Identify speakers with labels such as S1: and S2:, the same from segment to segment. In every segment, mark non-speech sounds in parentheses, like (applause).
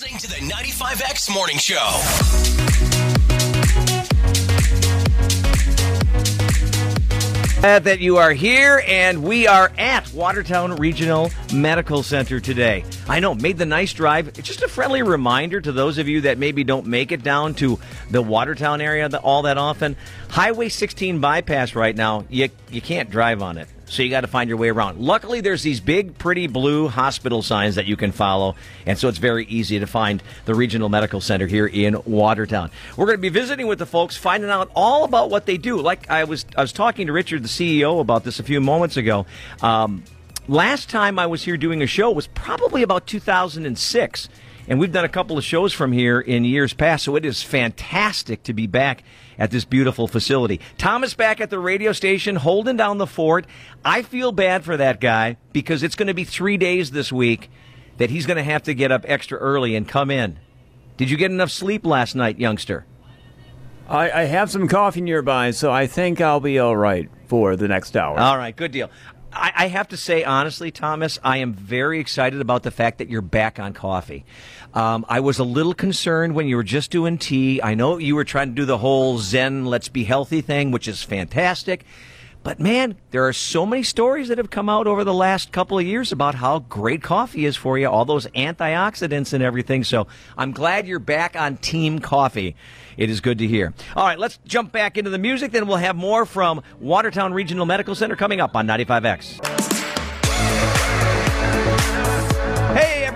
S1: listening to the 95X Morning Show.
S2: Glad that you are here, and we are at Watertown Regional Medical Center today. I know, made the nice drive. It's just a friendly reminder to those of you that maybe don't make it down to the Watertown area all that often. Highway 16 bypass right now, you, you can't drive on it. So you got to find your way around. Luckily, there's these big, pretty blue hospital signs that you can follow, and so it's very easy to find the Regional Medical Center here in Watertown. We're going to be visiting with the folks, finding out all about what they do. Like I was, I was talking to Richard, the CEO, about this a few moments ago. Um, last time I was here doing a show was probably about 2006. And we've done a couple of shows from here in years past, so it is fantastic to be back at this beautiful facility. Thomas back at the radio station holding down the fort. I feel bad for that guy because it's going to be three days this week that he's going to have to get up extra early and come in. Did you get enough sleep last night, youngster?
S3: I, I have some coffee nearby, so I think I'll be all right for the next hour.
S2: All right, good deal. I, I have to say, honestly, Thomas, I am very excited about the fact that you're back on coffee. Um, I was a little concerned when you were just doing tea. I know you were trying to do the whole Zen, let's be healthy thing, which is fantastic. But man, there are so many stories that have come out over the last couple of years about how great coffee is for you, all those antioxidants and everything. So I'm glad you're back on Team Coffee. It is good to hear. All right, let's jump back into the music. Then we'll have more from Watertown Regional Medical Center coming up on 95X.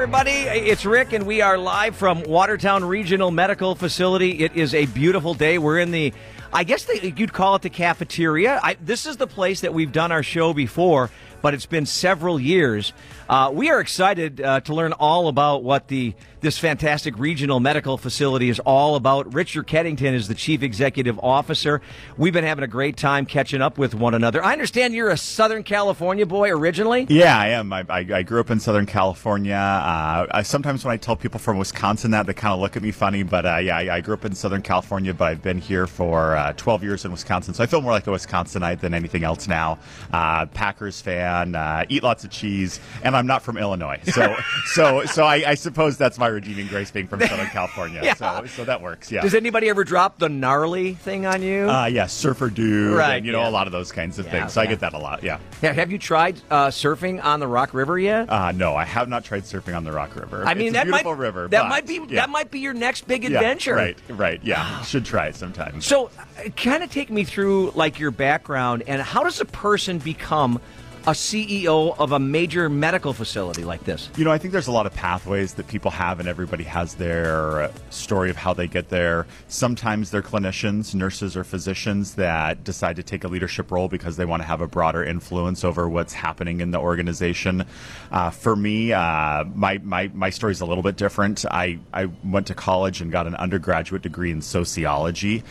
S2: Everybody, it's Rick, and we are live from Watertown Regional Medical Facility. It is a beautiful day. We're in the, I guess they, you'd call it the cafeteria. I, this is the place that we've done our show before, but it's been several years. Uh, we are excited uh, to learn all about what the this fantastic regional medical facility is all about. Richard Keddington is the chief executive officer. We've been having a great time catching up with one another. I understand you're a Southern California boy originally.
S4: Yeah, I am. I, I, I grew up in Southern California. Uh, I, sometimes when I tell people from Wisconsin that, they kind of look at me funny. But uh, yeah, I, grew up in Southern California, but I've been here for uh, 12 years in Wisconsin. So I feel more like a Wisconsinite than anything else now. Uh, Packers fan, eat lots of cheese, and I'm not from Illinois. So (laughs) so so I, I suppose that's my redeeming grace being from Southern (laughs) California.
S2: Yeah.
S4: So, so that works. Yeah.
S2: Does anybody ever drop the gnarly thing on you?
S4: Uh, yeah, surfer dude,
S2: Right,
S4: and, you know
S2: yeah.
S4: a lot of those kinds of
S2: Yeah,
S4: things. So I get that a lot. Yeah.
S2: Yeah, have you tried uh, surfing on the Rock River yet?
S4: Uh, no, I have not tried surfing on the Rock River.
S2: I mean,
S4: it's
S2: that
S4: beautiful
S2: might
S4: river.
S2: that
S4: but,
S2: might be that might be your next big
S4: Yeah,
S2: adventure.
S4: Right, right. Yeah, should try it sometime.
S2: So, kind of take me through like your background and how does a person become a CEO of a major medical facility like this?
S4: You know, I think there's a lot of pathways that people have, and everybody has their story of how they get there. Sometimes they're clinicians, nurses, or physicians that decide to take a leadership role because they want to have a broader influence over what's happening in the organization. Uh, for me, uh, my, my, my story is a little bit different. I, I went to college and got an undergraduate degree in sociology.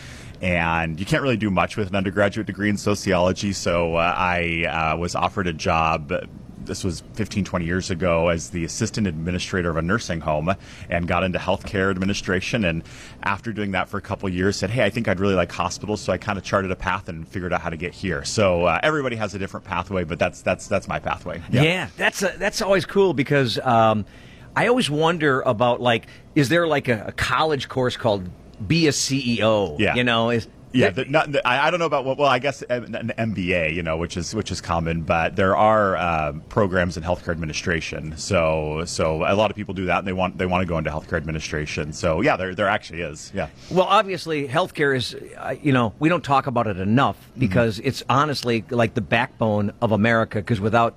S4: And you can't really do much with an undergraduate degree in sociology, so uh, I uh, was offered a job this was 15, 20 years ago as the assistant administrator of a nursing home and got into healthcare administration. And after doing that for a couple years, said, Hey, I think I'd really like hospitals. So I kind of charted a path and figured out how to get here. So uh, everybody has a different pathway, but that's, that's, that's my pathway.
S2: Yeah, that's a, that's always cool because um, I always wonder about like, is there like a, a college course called Be a CEO?
S4: Yeah.
S2: you know, is
S4: Yeah, the, not, the, I, I don't know about what. Well, I guess an, an MBA, you know, which is which is common, but there are um, programs in healthcare administration. So so a lot of people do that, and they want they want to go into healthcare administration. So yeah, there there actually is. Yeah.
S2: Well, obviously, healthcare is, uh, you know, we don't talk about it enough because it's honestly like the backbone of America. Because without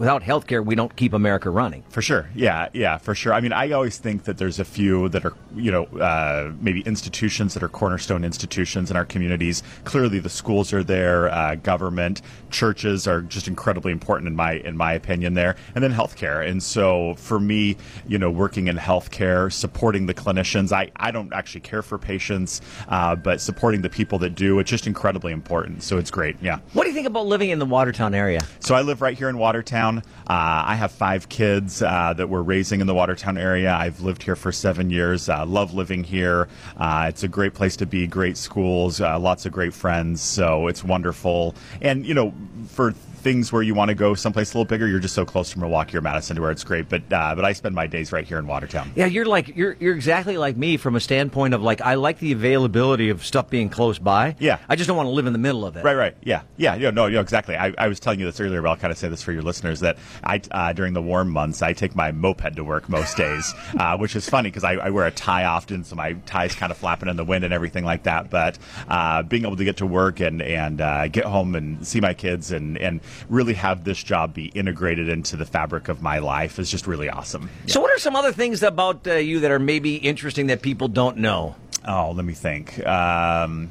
S2: without healthcare, we don't keep America running.
S4: For sure. Yeah, yeah, for sure. I mean, I always think that there's a few that are, you know, uh, maybe institutions that are cornerstone institutions in our communities. Clearly, the schools are there, uh, government, churches are just incredibly important in my in my opinion there, and then healthcare. And so, for me, you know, working in healthcare, supporting the clinicians, I I don't actually care for patients, uh, but supporting the people that do, it's just incredibly important. So it's great. Yeah.
S2: What do you think about living in the Watertown area?
S4: So I live right here in Watertown. Uh, I have five kids uh, that we're raising in the Watertown area. I've lived here for seven years. Uh, love living here. Uh, it's a great place to be. Great schools. Uh, lots of great friends. So it's wonderful. And you know, for things where you want to go someplace a little bigger, you're just so close to Milwaukee or Madison to where it's great. But uh, but I spend my days right here in Watertown.
S2: Yeah, you're like you're you're exactly like me from a standpoint of like I like the availability of stuff being close by.
S4: Yeah.
S2: I just don't want to live in the middle of it.
S4: Right, right, yeah, yeah, yeah, no, no, exactly. I, I was telling you this earlier, but I'll kind of say this for your listeners that I uh, during the warm months I take my moped to work most days, (laughs) uh, which is funny because I, I wear a tie often, so my tie's kind of flapping in the wind and everything like that. But uh, being able to get to work and and uh, get home and see my kids and and really have this job be integrated into the fabric of my life is just really awesome.
S2: So, what are some other things about uh, you that are maybe interesting that people don't know?
S4: Oh, let me think. Um,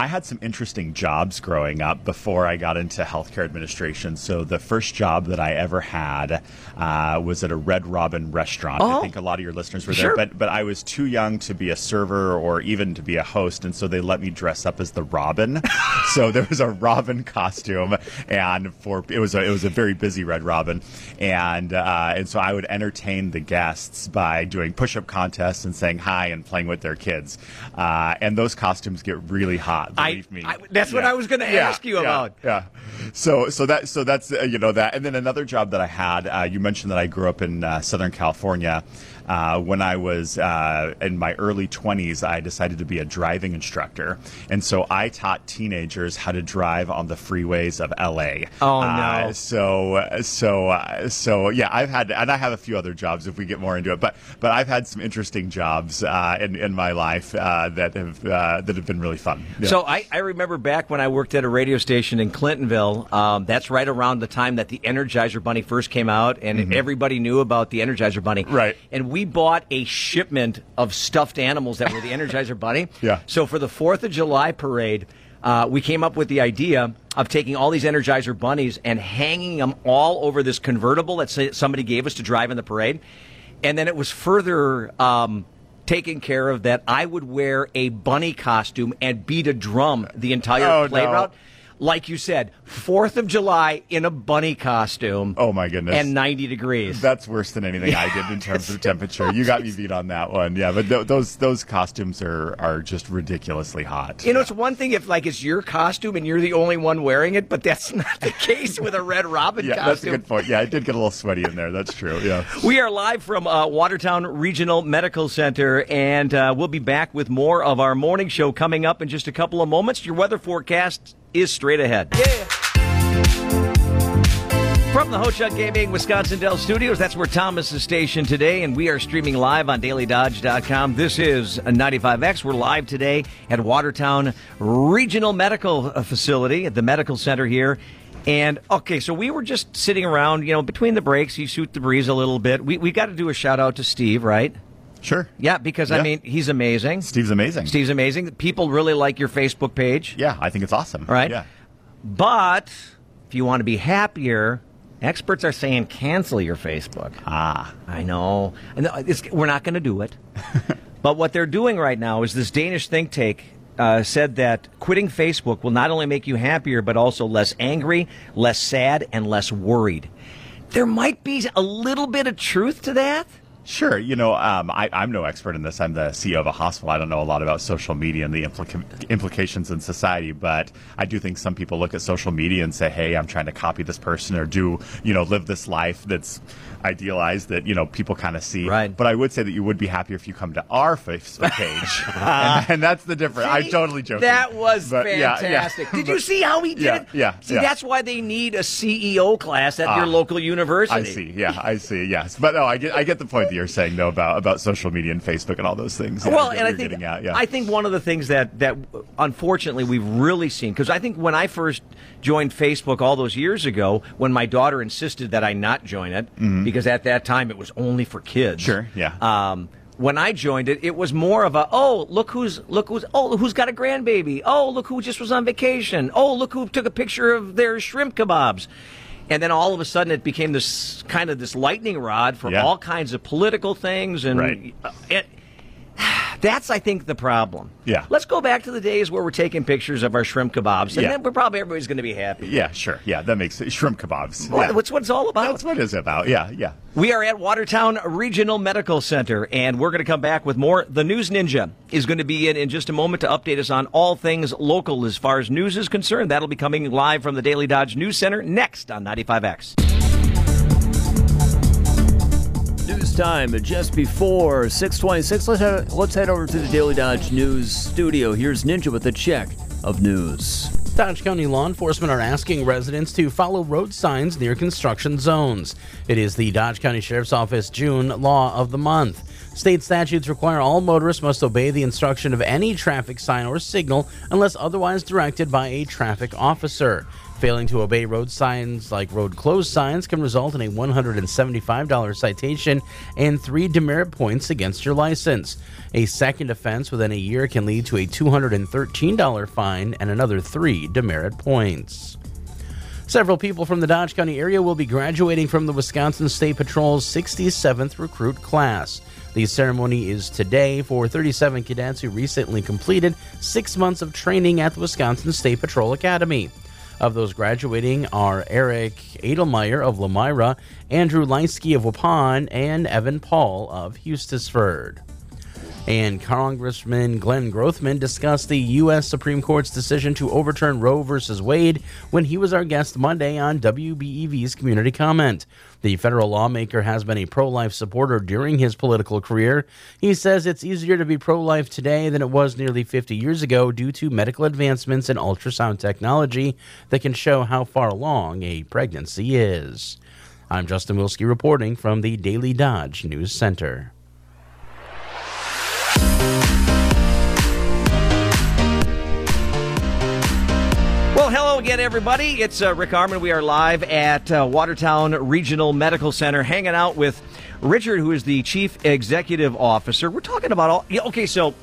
S4: I had some interesting jobs growing up before I got into healthcare administration. So the first job that I ever had uh, was at a Red Robin restaurant.
S2: Oh.
S4: I think a lot of your listeners were
S2: Sure.
S4: there, but but I was too young to be a server or even to be a host, and so they let me dress up as the Robin. (laughs) so there was a Robin costume, and for it was a it was a very busy Red Robin, and uh, and so I would entertain the guests by doing push up contests and saying hi and playing with their kids, uh, and those costumes get really hot.
S2: I-
S4: Believe me.
S2: I- that's what I was gonna ask you
S4: yeah,
S2: about.
S4: Yeah. So so that so that's uh, you know that, and then another job that I had. Uh, you mentioned that I grew up in uh, Southern California. Uh, when I was uh, in my early 20s, I decided to be a driving instructor, and so I taught teenagers how to drive on the freeways of LA.
S2: Oh,
S4: Uh,
S2: no.
S4: so so uh, so yeah, I've had and I have a few other jobs if we get more into it, but but I've had some interesting jobs uh, in in my life uh, that have uh, that have been really fun. Yeah.
S2: So I, I remember back when I worked at a radio station in Clintonville. Um, that's right around the time that the Energizer Bunny first came out, and everybody knew about the Energizer Bunny.
S4: Mm-hmm. Right.
S2: And we bought a shipment of stuffed animals that were the Energizer Bunny. (laughs)
S4: Yeah.
S2: So for the Fourth of July parade, uh, we came up with the idea of taking all these Energizer bunnies and hanging them all over this convertible that somebody gave us to drive in the parade. And then it was further um, taken care of that I would wear a bunny costume and beat a drum the entire
S4: Oh,
S2: play
S4: no.
S2: route. Like you said, Fourth of July in a bunny costume.
S4: Oh, my goodness.
S2: And 90 degrees.
S4: That's worse than anything I did in terms of (laughs) temperature. You got me beat on that one. Yeah, but th- those those costumes are are just ridiculously hot.
S2: You know, it's one thing if like it's your costume and you're the only one wearing it, but that's (laughs) not the case with a Red Robin
S4: yeah,
S2: costume.
S4: that's a good point. Yeah, I did get a little sweaty in there. That's true. Yeah. (laughs)
S2: We are live from uh, Watertown Regional Medical Center, and uh, we'll be back with more of our morning show coming up in just a couple of moments. Your weather forecast is straight ahead. From the Ho Chunk Gaming Wisconsin Dell Studios, that's where Thomas is stationed today, and we are streaming live on dailydodge.com. This is 95X. We're live today at Watertown Regional Medical uh, Facility at the medical center here. And okay, so we were just sitting around, you know, between the breaks. You shoot the breeze a little bit. We we got to do a shout out to Steve, right?
S4: Sure.
S2: Yeah, because I mean he's amazing.
S4: Steve's amazing.
S2: Steve's amazing. People really like your Facebook page.
S4: Yeah, I think it's awesome.
S2: Right.
S4: Yeah.
S2: But if you want to be happier, experts are saying cancel your Facebook.
S4: Ah.
S2: I know. And it's, we're not going to do it. (laughs) but what they're doing right now is this Danish think tank uh, said that quitting Facebook will not only make you happier, but also less angry, less sad, and less worried. There might be a little bit of truth to that.
S4: Sure. You know, um, I, I'm no expert in this. I'm the CEO of a hospital. I don't know a lot about social media and the implica- implications in society, but I do think some people look at social media and say, hey, I'm trying to copy this person or do, you know, live this life that's idealized that, you know, people kind of see.
S2: Right.
S4: But I would say that you would be happier if you come to our Facebook (laughs) page. (laughs) and, and that's the difference. I'm totally joking.
S2: That was
S4: But, yeah, yeah.
S2: fantastic. Did (laughs) you see how he did
S4: Yeah,
S2: it?
S4: yeah,
S2: See,
S4: yeah.
S2: that's why they need a CEO class at your
S4: Ah,
S2: local university.
S4: I see. Yeah, I see. Yes, but no, I get I get the point that you're saying though about about social media and Facebook and all those things. Yeah,
S2: well, and I think
S4: yeah.
S2: I think one of the things that that unfortunately we've really seen because I think when I first joined Facebook all those years ago, when my daughter insisted that I not join it because at that time it was only for kids.
S4: Sure, yeah.
S2: Um, when I joined it, it was more of a oh look who's look who's oh who's got a grandbaby oh look who just was on vacation oh look who took a picture of their shrimp kebabs. And then all of a sudden, it became this kind of this lightning rod for
S4: Yeah.
S2: all kinds of political things, and
S4: Right.
S2: it, That's, I think, the problem.
S4: Yeah.
S2: Let's go back to the days where we're taking pictures of our shrimp kebabs, and
S4: Yeah.
S2: then we're probably everybody's going to be happy.
S4: Yeah, sure. Yeah, that makes it. Shrimp kebabs.
S2: What-
S4: Yeah.
S2: What's what it's all about?
S4: That's what it's about. Yeah, yeah.
S2: We are at Watertown Regional Medical Center, and we're going to come back with more. The News Ninja is going to be in in just a moment to update us on all things local as far as news is concerned. That'll be coming live from the Daily Dodge News Center next on 95X.
S3: News time just before 626. Let's head, let's head over to the Daily Dodge News studio. Here's Ninja with a check of news.
S5: Dodge County law enforcement are asking residents to follow road signs near construction zones. It is the Dodge County Sheriff's Office June Law of the Month. State statutes require all motorists must obey the instruction of any traffic sign or signal unless otherwise directed by a traffic officer. Failing to obey road signs like road closed signs can result in a $175 citation and three demerit points against your license. A second offense within a year can lead to a $213 fine and another three demerit points. Several people from the Dodge County area will be graduating from the Wisconsin State Patrol's 67th recruit class. The ceremony is today for 37 cadets who recently completed six months of training at the Wisconsin State Patrol Academy. Of those graduating are Eric Edelmeyer of Lomira, Andrew Leisky of Waupun, and Evan Paul of Hustisford. And Congressman Glenn Grothman discussed the U.S. Supreme Court's decision to overturn Roe v. Wade when he was our guest Monday on WBEV's Community Comment. The federal lawmaker has been a pro life supporter during his political career. He says it's easier to be pro life today than it was nearly 50 years ago due to medical advancements in ultrasound technology that can show how far along a pregnancy is. I'm Justin Wilski reporting from the Daily Dodge News Center.
S2: Hello again, everybody. It's uh, Rick Arman. We are live at uh, Watertown Regional Medical Center, hanging out with Richard, who is the Chief Executive Officer. We're talking about all. Yeah, okay, so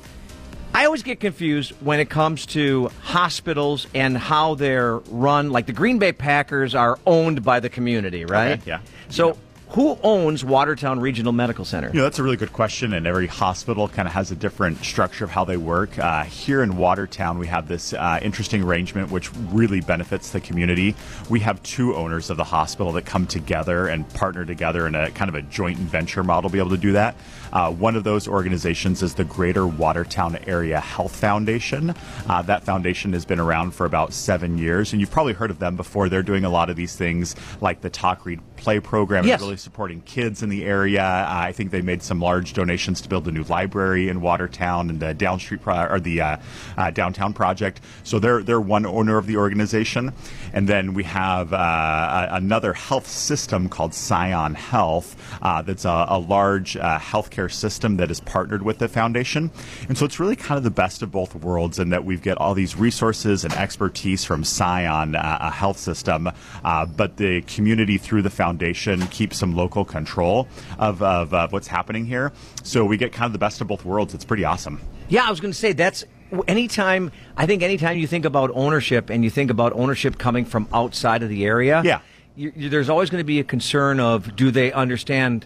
S2: I always get confused when it comes to hospitals and how they're run. Like the Green Bay Packers are owned by the community, right?
S4: Okay, yeah.
S2: So. Who owns Watertown Regional Medical Center?
S4: You know, that's a really good question, and every hospital kind of has a different structure of how they work. Uh, here in Watertown, we have this uh, interesting arrangement which really benefits the community. We have two owners of the hospital that come together and partner together in a kind of a joint venture model be able to do that. Uh, one of those organizations is the Greater Watertown Area Health Foundation. Uh, that foundation has been around for about seven years, and you've probably heard of them before. They're doing a lot of these things like the Talk Read Play program,
S2: Yes.
S4: really supporting kids in the area. Uh, I think they made some large donations to build a new library in Watertown and the Down Street pro- or the uh, uh, downtown project. So they're they're one owner of the organization, and then we have uh, another health system called Scion Health. Uh, that's a, a large uh, healthcare system that is partnered with the foundation, and so it's really kind of the best of both worlds in that we've got all these resources and expertise from Scion, uh, a health system, uh, but the community through the foundation keeps some local control of, of uh, what's happening here. So we get kind of the best of both worlds. It's pretty awesome.
S2: Yeah, I was going to say that's anytime. I think anytime you think about ownership and you think about ownership coming from outside of the area,
S4: Yeah.
S2: you, you, there's always going to be a concern of do they understand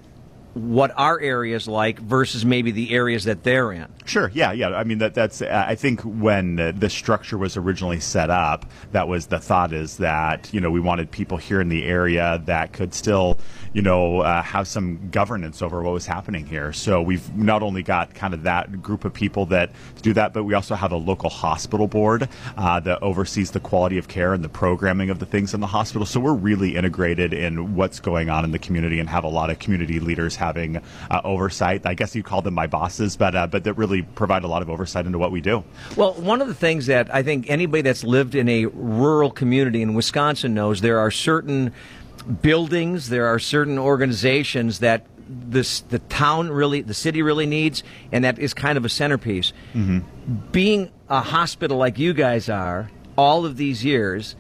S2: what our area is like versus maybe the areas that they're in.
S4: Sure. Yeah. Yeah. I mean, that that's. I think when uh, the structure was originally set up, that was the thought is that you know we wanted people here in the area that could still, you know, uh, have some governance over what was happening here. So we've not only got kind of that group of people that do that, but we also have a local hospital board uh, that oversees the quality of care and the programming of the things in the hospital. So we're really integrated in what's going on in the community and have a lot of community leaders having uh, oversight. I guess you call them my bosses, but uh, but that really provide a lot of oversight into what we do.
S2: Well, one of the things that I think anybody that's lived in a rural community in Wisconsin knows there are certain buildings, there are certain organizations that this the town really, the city really needs, and that is kind of a centerpiece. Being a hospital like you guys are, all of these years,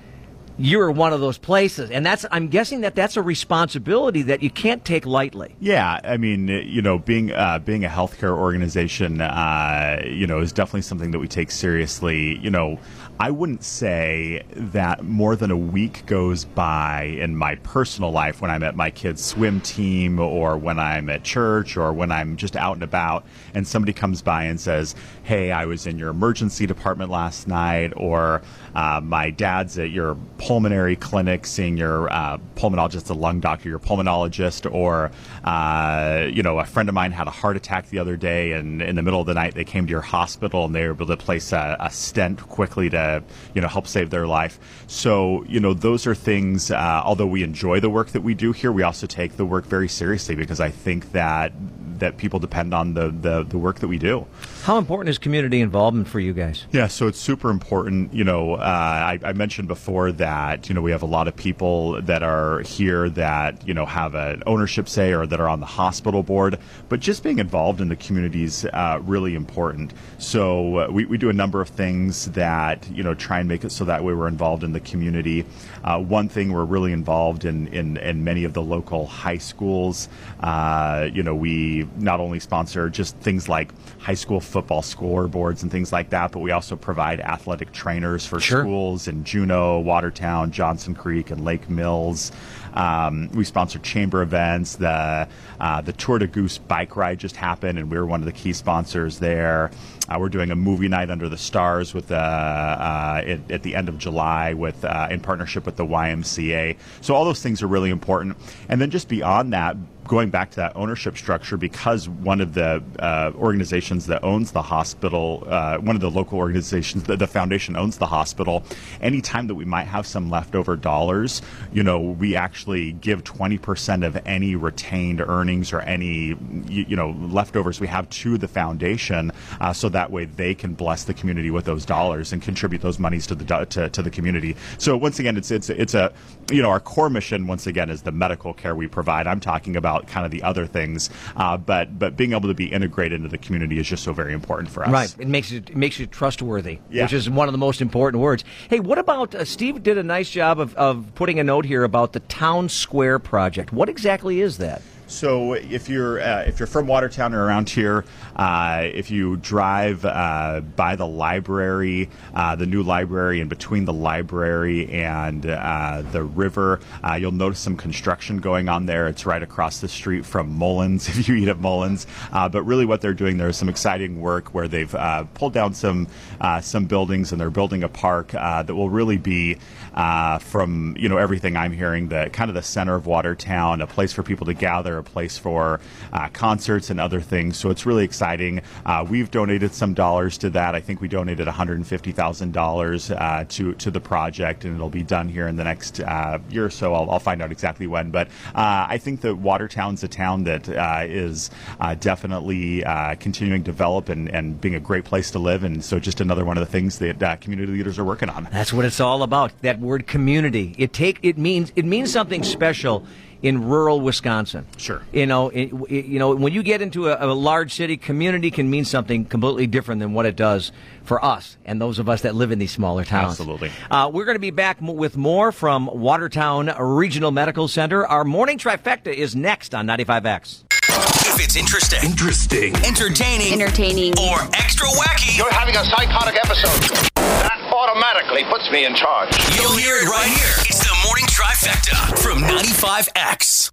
S2: you're one of those places, and that's I'm guessing that that's a responsibility that you can't take lightly.
S4: Yeah, I mean, you know, being uh, being a healthcare organization, uh, you know, is definitely something that we take seriously. You know, I wouldn't say that more than a week goes by in my personal life when I'm at my kids' swim team or when I'm at church or when I'm just out and about and somebody comes by and says, Hey, I was in your emergency department last night, or uh, my dad's at your pulmonary clinic seeing your uh, pulmonologist, a lung doctor, your pulmonologist, or, uh, you know, a friend of mine had a heart attack the other day and in the middle of the night they came to your hospital and they were able to place a, a stent quickly to you know help save their life. So you know those are things. Uh, although we enjoy the work that we do here, we also take the work very seriously because I think that that people depend on the, the, the work that we do.
S2: How important is community involvement for you guys?
S4: Yeah, so it's super important. You know, I, I, mentioned before that you know we have a lot of people that are here that you know have an ownership say or that are on the hospital board, but just being involved in the community is uh, really important. So uh, we, we do a number of things that you know try and make it so that way we're involved in the community. Uh, one thing we're really involved in, in in many of the local high schools. Uh, you know, we not only sponsor just things like high school football scoreboards and things like that, but we also provide athletic trainers for sure. Schools in Juneau, Watertown, Johnson Creek, and Lake Mills. Um, we sponsor chamber events. The uh, the Tour de Goose bike ride just happened, and we were one of the key sponsors there. Uh, we're doing a movie night under the stars with uh, uh at, at, the end of July with uh, in partnership with the YMCA. So all those things are really important. And then just beyond that, going back to that ownership structure, because one of the uh, organizations that owns the hospital, uh, one of the local organizations, the, the, foundation owns the hospital, anytime that we might have some leftover dollars, you know, we actually give 20% of any retained earnings or any, you, you know, leftovers we have to the foundation uh, so that way they can bless the community with those dollars and contribute those monies to the, to, to the community. So once again, it's, it's, it's a, you know, our core mission, once again, is the medical care we provide. I'm talking about about kind of the other things. Uh, but but being able to be integrated into the community is just so very important for us.
S2: Right. It makes it, it makes you trustworthy, yeah. which is one of the most important words. Hey, what about uh, Steve? Did a nice job of, of putting a note here about the Town Square project. What exactly is that?
S4: So if you're uh, if you're from Watertown or around here, uh, if you drive uh, by the library, uh, the new library, and between the library and uh, the river, uh, you'll notice some construction going on there. It's right across the street from Mullen's, (laughs) if you eat at Mullen's. but really, what they're doing there is some exciting work where they've pulled down some some buildings and they're building a park that will really be from you know everything I'm hearing the kind of the center of Watertown, a place for people to gather a place for concerts and other things. So it's really exciting. Uh, we've donated some dollars to that. I think we donated $150,000 uh, to to the project, and it'll be done here in the next uh, year or so. I'll, I'll, find out exactly when. But uh, I think that Watertown's a town that uh, is definitely continuing to develop and, and being a great place to live. And so just another one of the things that community leaders are working on.
S2: That's what it's all about. That word community. It take it means it means something special in rural Wisconsin.
S4: Sure.
S2: You know, it, it, you know, when you get into a, a, large city, community can mean something completely different than what it does for us and those of us that live in these smaller towns.
S4: Absolutely.
S2: Uh, we're going to be back m- with more from Watertown Regional Medical Center. Our morning trifecta is next on 95X.
S1: If it's interesting,
S6: interesting,
S1: entertaining,
S7: entertaining,
S1: or extra wacky,
S6: you're having a psychotic episode. That automatically puts me in charge.
S1: You'll hear it right here. It's the morning trifecta from 95X.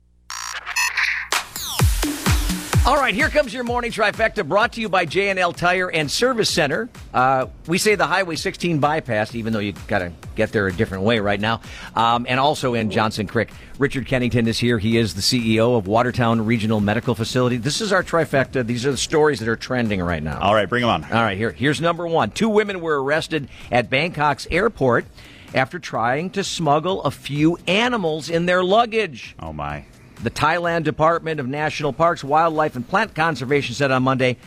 S2: All right, here comes your morning trifecta brought to you by J&L Tire and Service Center. Uh, we say the Highway 16 bypass, even though you got to get there a different way right now. Um, and also in Johnson Creek. Richard Keddington is here. He is the CEO of Watertown Regional Medical Facility. This is our trifecta. These are the stories that are trending right now.
S4: All right, bring them on.
S2: All right, here, here's number one. Two women were arrested at Bangkok's airport after trying to smuggle a few animals in their luggage.
S4: Oh, my.
S2: The Thailand Department of National Parks, Wildlife, and Plant Conservation said on Monday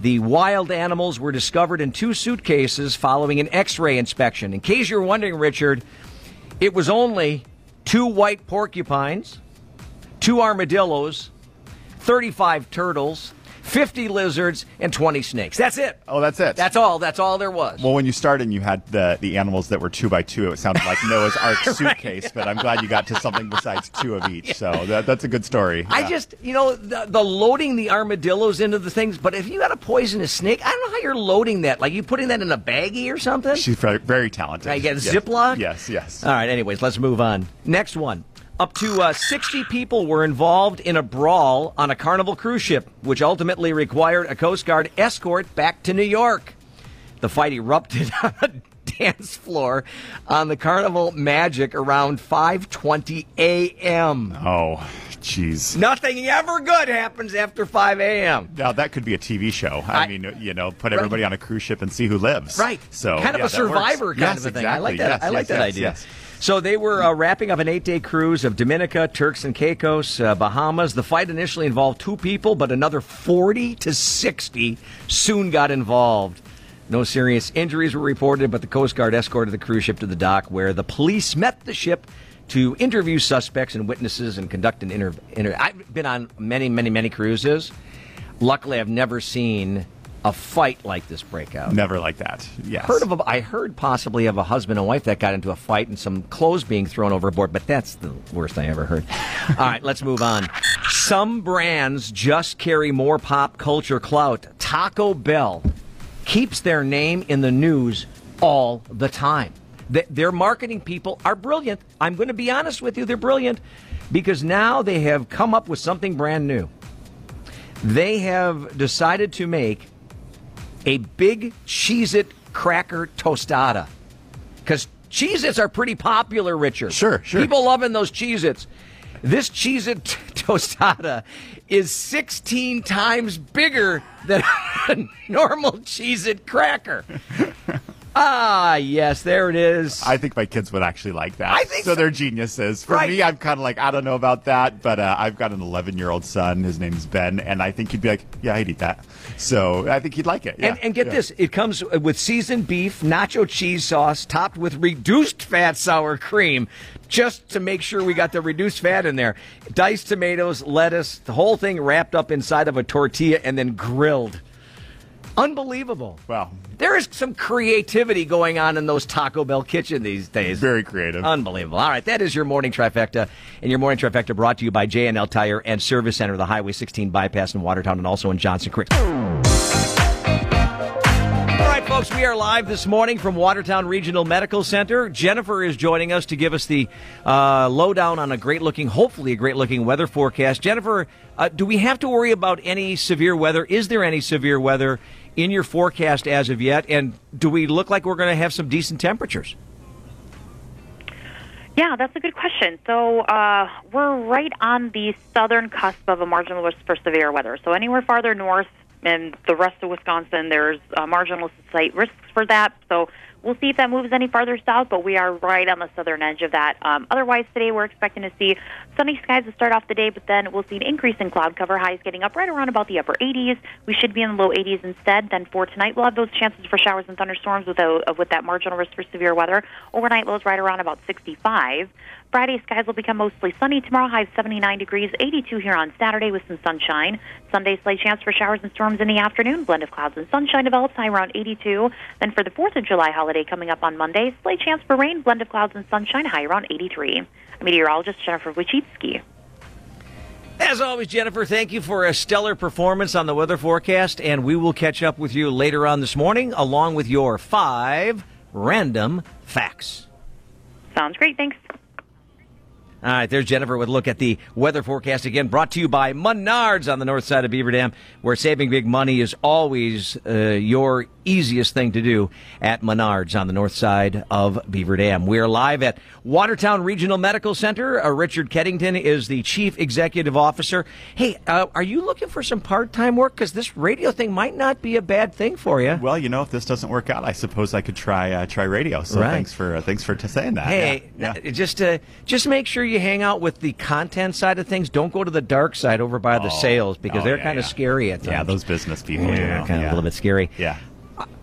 S2: the wild animals were discovered in two suitcases following an x ray inspection. In case you're wondering, Richard, it was only two white porcupines, two armadillos, 35 turtles, 50 lizards, and 20 snakes. That's it.
S4: Oh, that's it.
S2: That's all. That's all there was.
S4: well, when you started and you had the, the animals that were two by two, it sounded like Noah's (laughs) Ark suitcase, but I'm glad you got to something besides two of each. So that, that's a good story.
S2: I just, you know, the, the loading the armadillos into the things, but if you got a poisonous snake, I don't know how you're loading that. Like you putting that in a baggie or something?
S4: She's very, very talented.
S2: I get a
S4: Yes.
S2: Ziploc?
S4: Yes, yes.
S2: All right, anyways, let's move on. Next one. Up to uh, 60 people were involved in a brawl on a Carnival cruise ship, which ultimately required a Coast Guard escort back to New York. The fight erupted (laughs) on a dance floor on the Carnival Magic around 5:20 a.m.
S4: Oh, jeez.
S2: Nothing ever good happens after 5 a.m.
S4: Now that could be a TV show. I,
S2: I-
S4: mean, you know, put everybody on a cruise ship and see who lives.
S2: Right.
S4: So
S2: kind of
S4: yeah,
S2: a survivor kind
S4: yes,
S2: of a thing. I like that.
S4: Yes,
S2: I like
S4: yes,
S2: that idea. So they were uh, wrapping up an eight-day cruise of Dominica, Turks and Caicos, uh, Bahamas. The fight initially involved two people, but another 40 to 60 soon got involved. No serious injuries were reported, but the Coast Guard escorted the cruise ship to the dock, where the police met the ship to interview suspects and witnesses and conduct an interview. Inter- I've been on many, many, many cruises. Luckily, I've never seen a fight like this break out
S4: Never like that. Yes.
S2: heard of a, I heard possibly of a husband and wife that got into a fight and some clothes being thrown overboard, but that's the worst I ever heard. (laughs) All right, let's move on. Some brands just carry more pop culture clout. Taco Bell keeps their name in the news all the time. Th- Their marketing people are brilliant. I'm going to be honest with you, they're brilliant because now they have come up with something brand new. They have decided to make a big Cheez It cracker tostada. Because Cheez Its are pretty popular, Richard.
S4: Sure, sure.
S2: People loving those Cheez Its. This Cheez It (laughs) tostada is 16 times bigger than (laughs) a normal Cheez It cracker. Ah, yes, there it is.
S4: I think my kids would actually like that.
S2: I think
S4: so.
S2: so.
S4: They're geniuses. For
S2: Right.
S4: me, I'm kind of like I don't know about that, but uh, I've got an 11 year old son. His name's Ben, and I think he'd be like, "Yeah, I'd eat that." So I think he'd like it. Yeah,
S2: and, and get
S4: yeah.
S2: this, it comes with seasoned beef, nacho cheese sauce, topped with reduced fat sour cream, just to make sure we got the reduced fat in there. Diced tomatoes, lettuce, the whole thing wrapped up inside of a tortilla and then grilled. Unbelievable.
S4: Wow,
S2: There is some creativity going on in those Taco Bell kitchen these days.
S4: very creative.
S2: Unbelievable. All right, that is your morning trifecta. And your morning trifecta brought to you by J&L Tire and Service Center, the Highway 16 bypass in Watertown and also in Johnson Creek. All right, folks, we are live this morning from Watertown Regional Medical Center. Jennifer is joining us to give us the uh, lowdown on a great looking, hopefully a great looking weather forecast. Jennifer, uh, do we have to worry about any severe weather? Is there any severe weather in your forecast as of yet? And do we look like we're going to have some decent temperatures?
S7: Yeah, that's a good question. So uh, we're right on the southern cusp of a marginal risk for severe weather. So anywhere farther north and the rest of Wisconsin, there's uh, marginal site risks for that. So we'll see if that moves any farther south, but we are right on the southern edge of that. Um, otherwise, today we're expecting to see sunny skies to start off the day, but then we'll see an increase in cloud cover, highs getting up right around about the upper 80s. We should be in the low 80s instead. Then for tonight, we'll have those chances for showers and thunderstorms with, a, with that marginal risk for severe weather. Overnight lows right around about 65. Friday, skies will become mostly sunny. Tomorrow, highs 79 degrees, 82 here on Saturday with some sunshine. Sunday, slight chance for showers and storms in the afternoon. Blend of clouds and sunshine develops, high around 82. Then for the 4th of July holiday coming up on Monday, slight chance for rain. Blend of clouds and sunshine, high around 83. Meteorologist Jennifer Wachitsky.
S2: As always, Jennifer, thank you for a stellar performance on the weather forecast, and we will catch up with you later on this morning along with your five random facts.
S7: Sounds great. Thanks.
S2: All right, there's Jennifer with a look at the weather forecast again, brought to you by Menards on the north side of Beaver Dam, where saving big money is always uh, your easiest thing to do at Menards on the north side of Beaver Dam. We are live at Watertown Regional Medical Center. Uh, Richard Keddington is the chief executive officer. Hey, uh, are you looking for some part time work? Because this radio thing might not be a bad thing for you.
S4: Well, you know, if this doesn't work out, I suppose I could try uh, try radio. So
S2: Right.
S4: thanks for uh, thanks for saying that.
S2: Hey,
S4: yeah.
S2: n- just uh, just make sure you hang out with the content side of things. Don't go to the dark side over by the
S4: Oh.
S2: sales because
S4: Oh,
S2: they're
S4: yeah,
S2: kind of
S4: yeah.
S2: scary at times.
S4: Yeah, those business people.
S2: Yeah,
S4: you know,
S2: kind of
S4: yeah.
S2: a little bit scary.
S4: Yeah.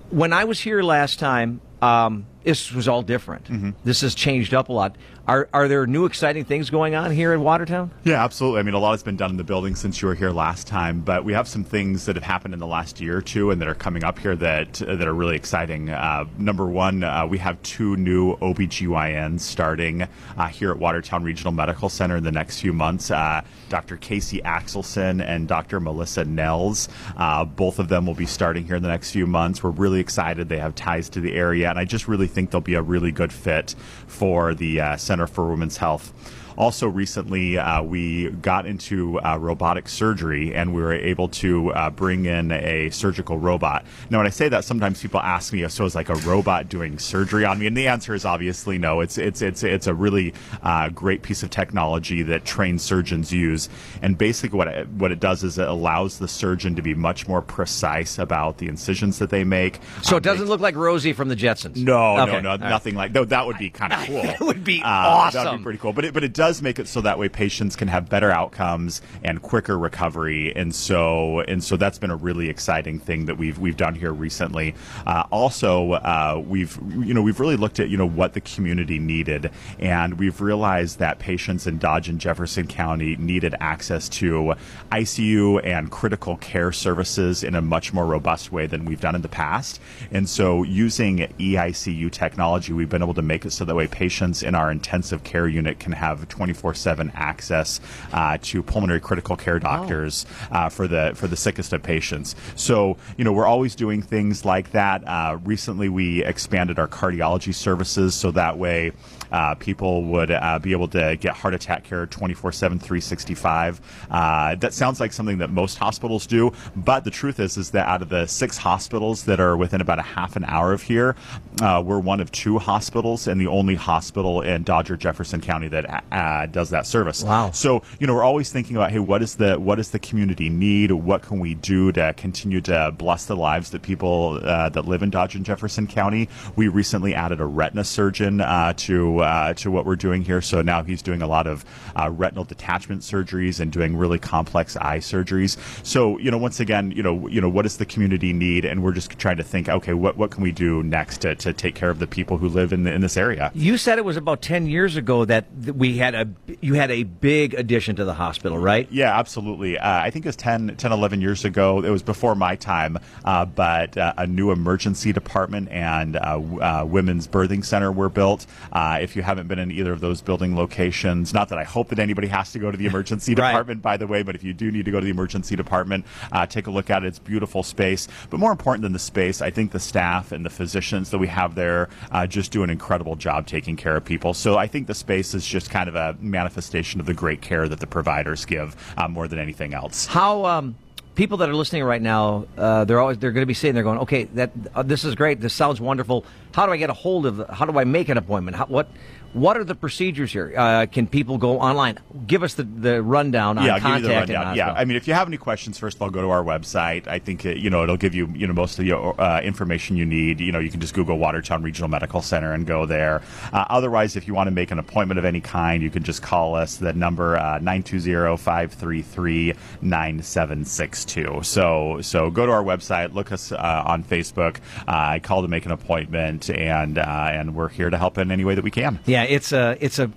S2: When I was here last time, um, this was all different.
S4: Mm-hmm.
S2: This has changed up a lot. Are are there new exciting things going on here in Watertown?
S4: Yeah, absolutely. I mean, a lot has been done in the building since you were here last time, but we have some things that have happened in the last year or two and that are coming up here that that are really exciting. Uh, number one, uh, we have two new OBGYNs starting uh, here at Watertown Regional Medical Center in the next few months. Uh, Dr. Casey Axelson and Dr. Melissa Nels. Uh, both of them will be starting here in the next few months. We're really excited. They have ties to the area, and I just really think they'll be a really good fit for the uh, Center for Women's Health. Also, recently uh, we got into uh, robotic surgery and we were able to uh, bring in a surgical robot. Now, when I say that, sometimes people ask me, "So is like a robot doing surgery on me?" And the answer is obviously no. It's it's it's it's a really uh, great piece of technology that trained surgeons use. And basically, what it, what it does is it allows the surgeon to be much more precise about the incisions that they make.
S2: So
S4: Um,
S2: it doesn't
S4: they-
S2: look like Rosie from the Jetsons.
S4: no,
S2: Okay,
S4: no, no,
S2: all right.
S4: nothing like. Though that would be kind of (laughs) cool.
S2: It would be
S4: Uh, That'd be pretty cool. But it, but it does make it so that way patients can have better outcomes and quicker recovery. And so and so that's been a really exciting thing that we've we've done here recently. Uh, also, uh, we've you know we've really looked at you know what the community needed, and we've realized that patients in Dodge and Jefferson County needed access to ICU and critical care services in a much more robust way than we've done in the past. And so, using EICU technology, we've been able to make it so that way patients in our intensive care unit can have 24/7 access uh, to pulmonary critical care doctors uh, for the for the sickest of patients. So, you know, we're always doing things like that. Uh, recently, we expanded our cardiology services so that way uh, people would uh, be able to get heart attack care 24 7 365 uh, that sounds like something that most hospitals do but the truth is is that out of the six hospitals that are within about a half an hour of here uh, we're one of two hospitals and the only hospital in dodger jefferson county that uh, does that service.
S2: Wow.
S4: so you know we're always thinking about hey what is the what does the community need? What can we do to continue to bless the lives that people uh, that live in Dodger and jefferson county? We recently added a retina surgeon uh, to uh, to what we're doing here so now he's doing a lot of uh, retinal detachment surgeries and doing really complex eye surgeries so you know once again you know you know what does the community need and we're just trying to think okay what what can we do next to, to take care of the people who live in the, in this area
S2: You said it was about ten years ago that we had a you had a big addition to the hospital, right?
S4: Yeah, absolutely. Uh, I think it was 10, 10, 11 years ago. It was before my time, uh, but uh, a new emergency department and uh, uh, women's birthing center were built. Uh, if you haven't been in either of those building locations, not that I hope that anybody has to go to the emergency (laughs)
S2: Right.
S4: department, by the way, but if you do need to go to the emergency department, uh, take a look at it. It's beautiful space. But more important than the space, I think the staff and the physicians that we have there uh, just do an incredible job taking care of people. So I think the space is just kind of a manifestation of the great care that the providers give uh, more than anything else.
S2: How um, people that are listening right now, uh, they're always they're going to be sitting there going, okay, that uh, this is great, this sounds wonderful. How do I get a hold of? How do I make an appointment? How, what what are the procedures here? Uh, can people go online? Give us the, the rundown on
S4: yeah, I'll give you the
S2: contacting
S4: rundown. Yeah. I mean, if you have any questions, first of all, go to our website. I think it, you know it'll give you you know most of the uh, information you need. You know, you can just Google Watertown Regional Medical Center and go there. Uh, otherwise, if you want to make an appointment of any kind, you can just call us. The number uh, nine two zero five three three nine seven six two. So so go to our website, look us uh, on Facebook. Uh, call to make an appointment, and uh, and we're here to help in any way that we can.
S2: Yeah, it's a it's a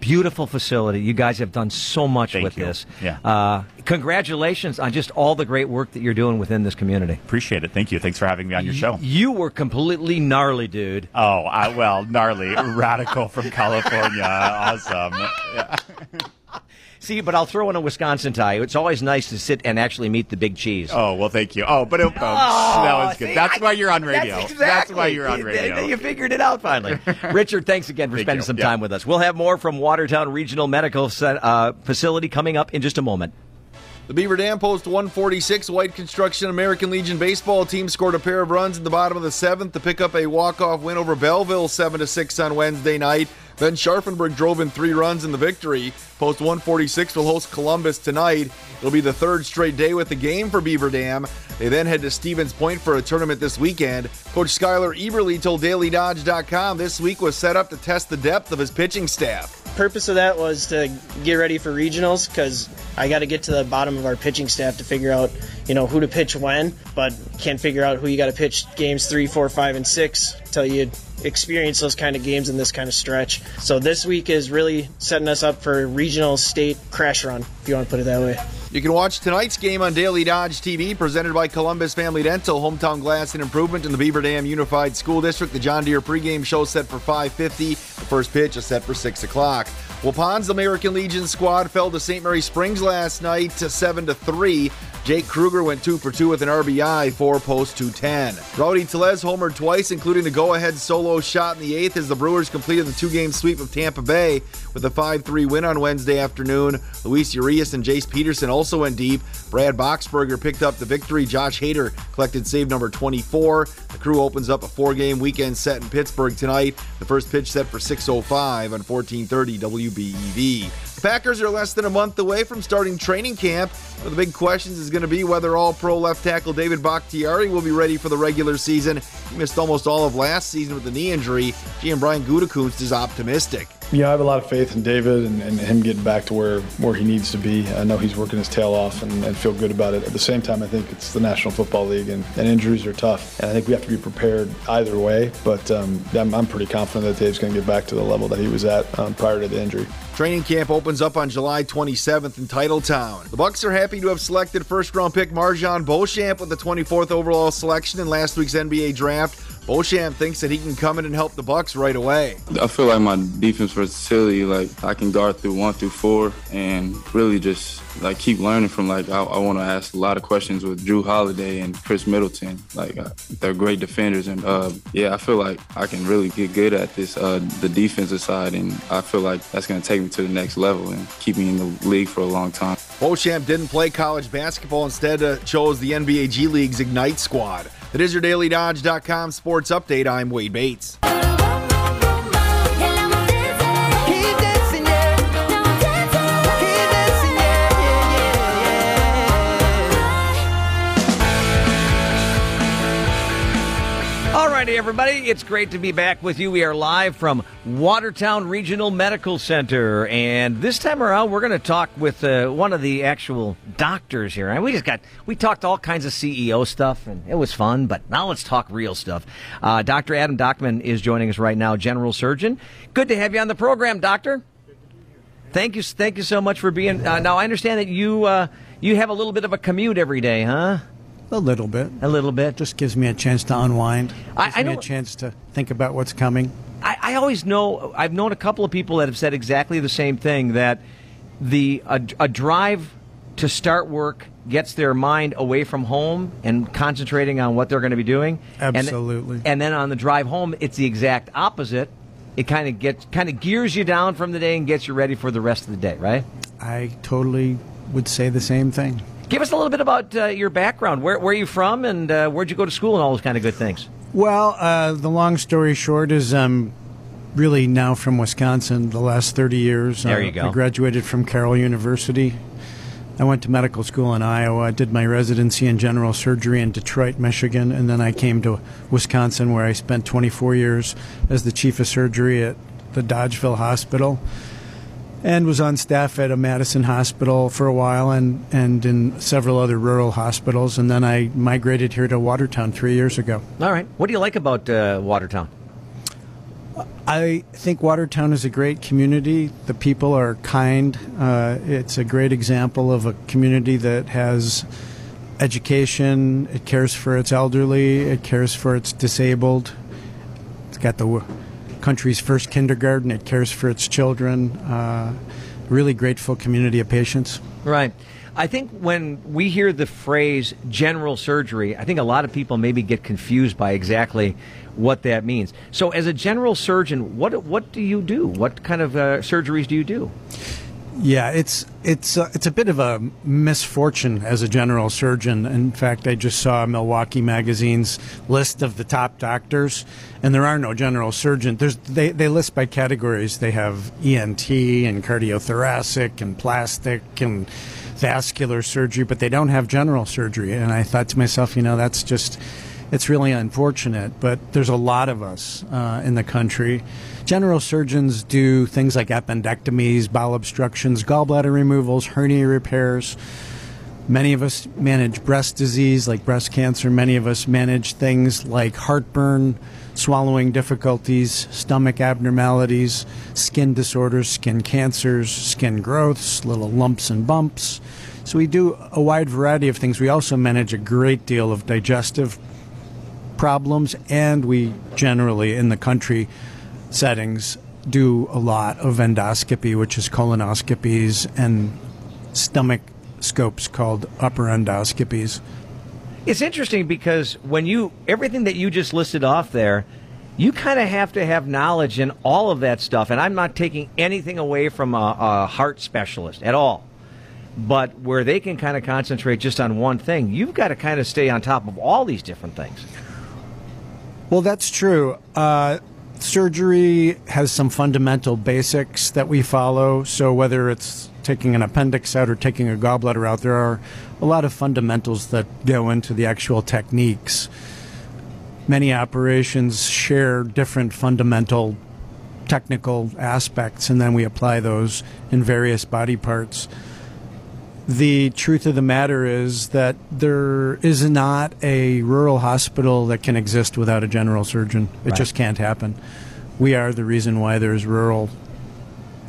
S2: beautiful facility. You guys have done so much
S4: Thank
S2: with
S4: you.
S2: this.
S4: Yeah.
S2: Uh, congratulations on just all the great work that you're doing within this community.
S4: Appreciate it. Thank you. Thanks for having me on your show.
S2: You were completely gnarly, dude.
S4: Oh, uh, well, gnarly, (laughs) radical from California. Awesome. Yeah. (laughs)
S2: See, but I'll throw in a Wisconsin tie. It's always nice to sit and actually meet the big cheese.
S4: Oh, well, thank you. Oh, but it, that was good.
S2: see,
S4: That's
S2: I-
S4: why you're on radio.
S2: That's, exactly.
S4: why you're on radio.
S2: You, figured it out finally. (laughs) Richard, thanks again for
S4: Thank
S2: spending
S4: you.
S2: some
S4: Yeah.
S2: time with us. We'll have more from Watertown Regional Medical uh, Facility coming up in just a moment.
S8: The Beaver Dam Post 146 White Construction American Legion baseball team scored a pair of runs in the bottom of the seventh to pick up a walk-off win over Belleville 7 to 6 on Wednesday night. Then Scharfenberg drove in three runs in the victory. Post 146 will host Columbus tonight. It'll be the third straight day with the game for Beaver Dam. They then head to Stevens Point for a tournament this weekend. Coach Skylar Eberly told DailyDodge.com this week was set up to test the depth of his pitching staff.
S9: Purpose of that was to get ready for regionals because I got to get to the bottom of our pitching staff to figure out, you know, who to pitch when, but can't figure out who you got to pitch games three, four, five, and six until you experience those kind of games in this kind of stretch. So this week is really setting us up for regional state crash run, if you want to put it that way.
S8: You can watch tonight's game on Daily Dodge TV, presented by Columbus Family Dental, Hometown Glass and Improvement in the Beaver Dam Unified School District. The John Deere pregame show set for 5:50. The first pitch is set for 6 o'clock. Waupun's American Legion squad fell to St. Mary Springs last night to 7 to 3. Jake Kruger went 2 for 2 with an RBI, 4 post 210. Rowdy Tellez homered twice, including the go-ahead solo shot in the 8th as the Brewers completed the two-game sweep of Tampa Bay with a 5-3 win on Wednesday afternoon. Luis Urias and Jace Peterson also went deep. Brad Boxberger picked up the victory. Josh Hader collected save number 24. The crew opens up a four-game weekend set in Pittsburgh tonight. The first pitch set for 6:05 on 1430 WBEV. Packers are less than a month away from starting training camp. One of the big questions is going to be whether All-Pro left tackle David Bakhtiari will be ready for the regular season. He missed almost all of last season with a knee injury. GM Brian Gutekunst is optimistic.
S10: Yeah, I have a lot of faith in David and, and, him getting back to where, where he needs to be. I know he's working his tail off and, and, feel good about it. At the same time, I think it's the National Football League and, and injuries are tough. And I think we have to be prepared either way. But um, I'm, I'm, pretty confident that Dave's going to get back to the level that he was at um, prior to the injury.
S8: Training camp opens up on July 27th in Titletown. The Bucks are happy to have selected first-round pick MarJon Beauchamp with the 24th overall selection in last week's NBA draft. Beauchamp thinks that he can come in and help the Bucks right away.
S11: I feel like my defense versatility, like I can guard through one through four, and really just like keep learning from like I, I want to ask a lot of questions with Jrue Holiday and Khris Middleton. Like uh, they're great defenders, and uh, yeah, I feel like I can really get good at this uh, the defensive side, and I feel like that's going to take me to the next level and keep me in the league for a long time.
S8: Beauchamp didn't play college basketball; instead, uh, chose the NBA G League's Ignite squad. That is your DailyDodge.com sports update. I'm Wade Bates.
S2: Alrighty, everybody, it's great to be back with you. We are live from Watertown Regional Medical Center, and this time around, we're going to talk with uh, one of the actual doctors here. And we just got we talked all kinds of CEO stuff, and it was fun. But now let's talk real stuff. Uh, Dr. Adam Dockman is joining us right now, general surgeon. Good to have you on the program, doctor. Thank you, thank you so much for being. Uh, now I understand that you uh, you have a little bit of a commute every day, huh?
S12: A little bit.
S2: A little bit.
S12: Just gives me a chance to unwind. Gives
S2: I, I
S12: me a chance to think about what's coming.
S2: I, I, always know. I've known a couple of people that have said exactly the same thing. That the a, a drive to start work gets their mind away from home and concentrating on what they're going to be doing.
S12: Absolutely.
S2: And, and then on the drive home, it's the exact opposite. It kind of gets kind of gears you down from the day and gets you ready for the rest of the day, right?
S12: I totally would say the same thing.
S2: Give us a little bit about uh, your background. Where, where are you from, and uh, where'd you go to school, and all those kind of good things?
S12: Well, uh, the long story short is I'm really now from Wisconsin. The last thirty years.
S2: There you go.
S12: I graduated from Carroll University. I went to medical school in Iowa. I did my residency in general surgery in Detroit, Michigan, and then I came to Wisconsin, where I spent 24 years as the chief of surgery at the Dodgeville Hospital and was on staff at a Madison hospital for a while and, and in several other rural hospitals. And then I migrated here to Watertown three years ago.
S2: All right. What do you like about uh, Watertown?
S12: I think Watertown is a great community. The people are kind. Uh, it's a great example of a community that has education, it cares for its elderly, it cares for its disabled. It's got the country's first kindergarten. It cares for its children. Uh, really grateful community of patients.
S2: Right. I think when we hear the phrase general surgery, I think a lot of people maybe get confused by exactly what that means. So, as a general surgeon, what what do you do? What kind of uh, surgeries do you do?
S12: Yeah, it's it's uh, it's a bit of a misfortune as a general surgeon. In fact, I just saw Milwaukee Magazine's list of the top doctors, and there are no general surgeons. There's they they list by categories. They have ENT and cardiothoracic and plastic and vascular surgery, but they don't have general surgery. And I thought to myself, you know, that's just it's really unfortunate. But there's a lot of us uh, in the country General surgeons do things like appendectomies, bowel obstructions, gallbladder removals, hernia repairs. Many of us manage breast disease like breast cancer. Many of us manage things like heartburn, swallowing difficulties, stomach abnormalities, skin disorders, skin cancers, skin growths, little lumps and bumps. So we do a wide variety of things. We also manage a great deal of digestive problems, and we generally, in the country settings, do a lot of endoscopy, which is colonoscopies, and stomach scopes called upper endoscopies.
S2: It's interesting because when you everything that you just listed off there, you kind of have to have knowledge in all of that stuff. And I'm not taking anything away from a, a heart specialist at all. But where they can kind of concentrate just on one thing, you've got to kind of stay on top of all these different things.
S12: Well, that's true. Uh, surgery has some fundamental basics that we follow. So whether it's taking an appendix out or taking a gallbladder out, there are a lot of fundamentals that go into the actual techniques. Many operations share different fundamental technical aspects, and then we apply those in various body parts. The truth of the matter is that there is not a rural hospital that can exist without a general surgeon. It
S2: Right.
S12: just can't happen. We are the reason why there's rural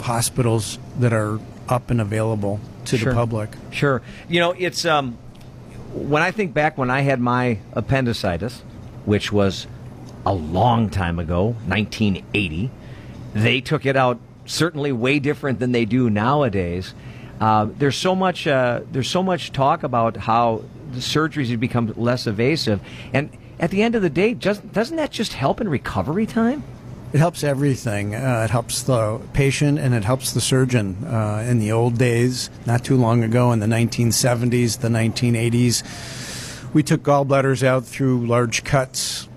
S12: hospitals that are up and available to
S2: Sure.
S12: the public.
S2: Sure. You know, it's um, when I think back when I had my appendicitis, which was a long time ago, 1980. They took it out certainly way different than they do nowadays. Uh, there's so much. Uh, there's so much talk about how the surgeries have become less evasive, and at the end of the day, just doesn't that just help in recovery time?
S12: It helps everything. Uh, it helps the patient and it helps the surgeon. Uh, in the old days, not too long ago, in the 1970s, the 1980s, we took gallbladders out through large cuts.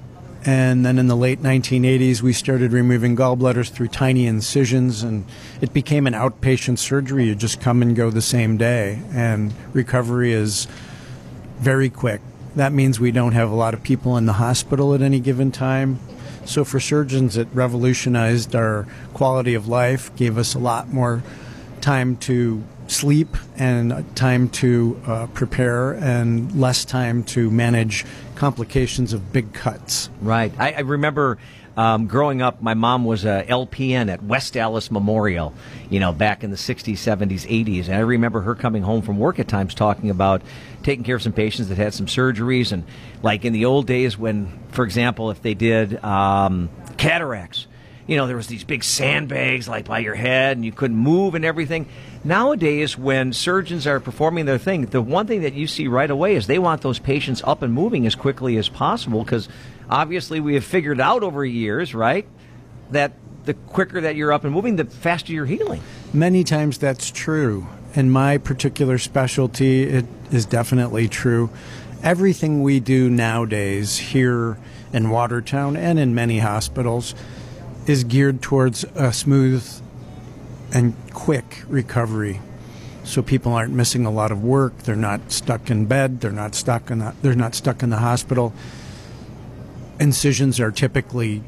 S12: And then in the late 1980s, we started removing gallbladders through tiny incisions, and it became an outpatient surgery. You just come and go the same day, and recovery is very quick. That means we don't have a lot of people in the hospital at any given time. So for surgeons, it revolutionized our quality of life, gave us a lot more time to sleep and time to uh, prepare and less time to manage complications of big cuts.
S2: Right. I, I remember um, growing up, my mom was a LPN at West Allis Memorial, you know, back in the 60s, 70s, 80s. And I remember her coming home from work at times talking about taking care of some patients that had some surgeries. And like in the old days when, for example, if they did um, cataracts, you know, there was these big sandbags like by your head and you couldn't move and everything. Nowadays, when surgeons are performing their thing, the one thing that you see right away is they want those patients up and moving as quickly as possible because obviously we have figured out over years, right, that the quicker that you're up and moving, the faster you're healing.
S12: Many times that's true. In my particular specialty, it is definitely true. Everything we do nowadays here in Watertown and in many hospitals is geared towards a smooth and quick recovery. So people aren't missing a lot of work. They're not stuck in bed. They're not stuck in the, they're not stuck in the hospital. Incisions are typically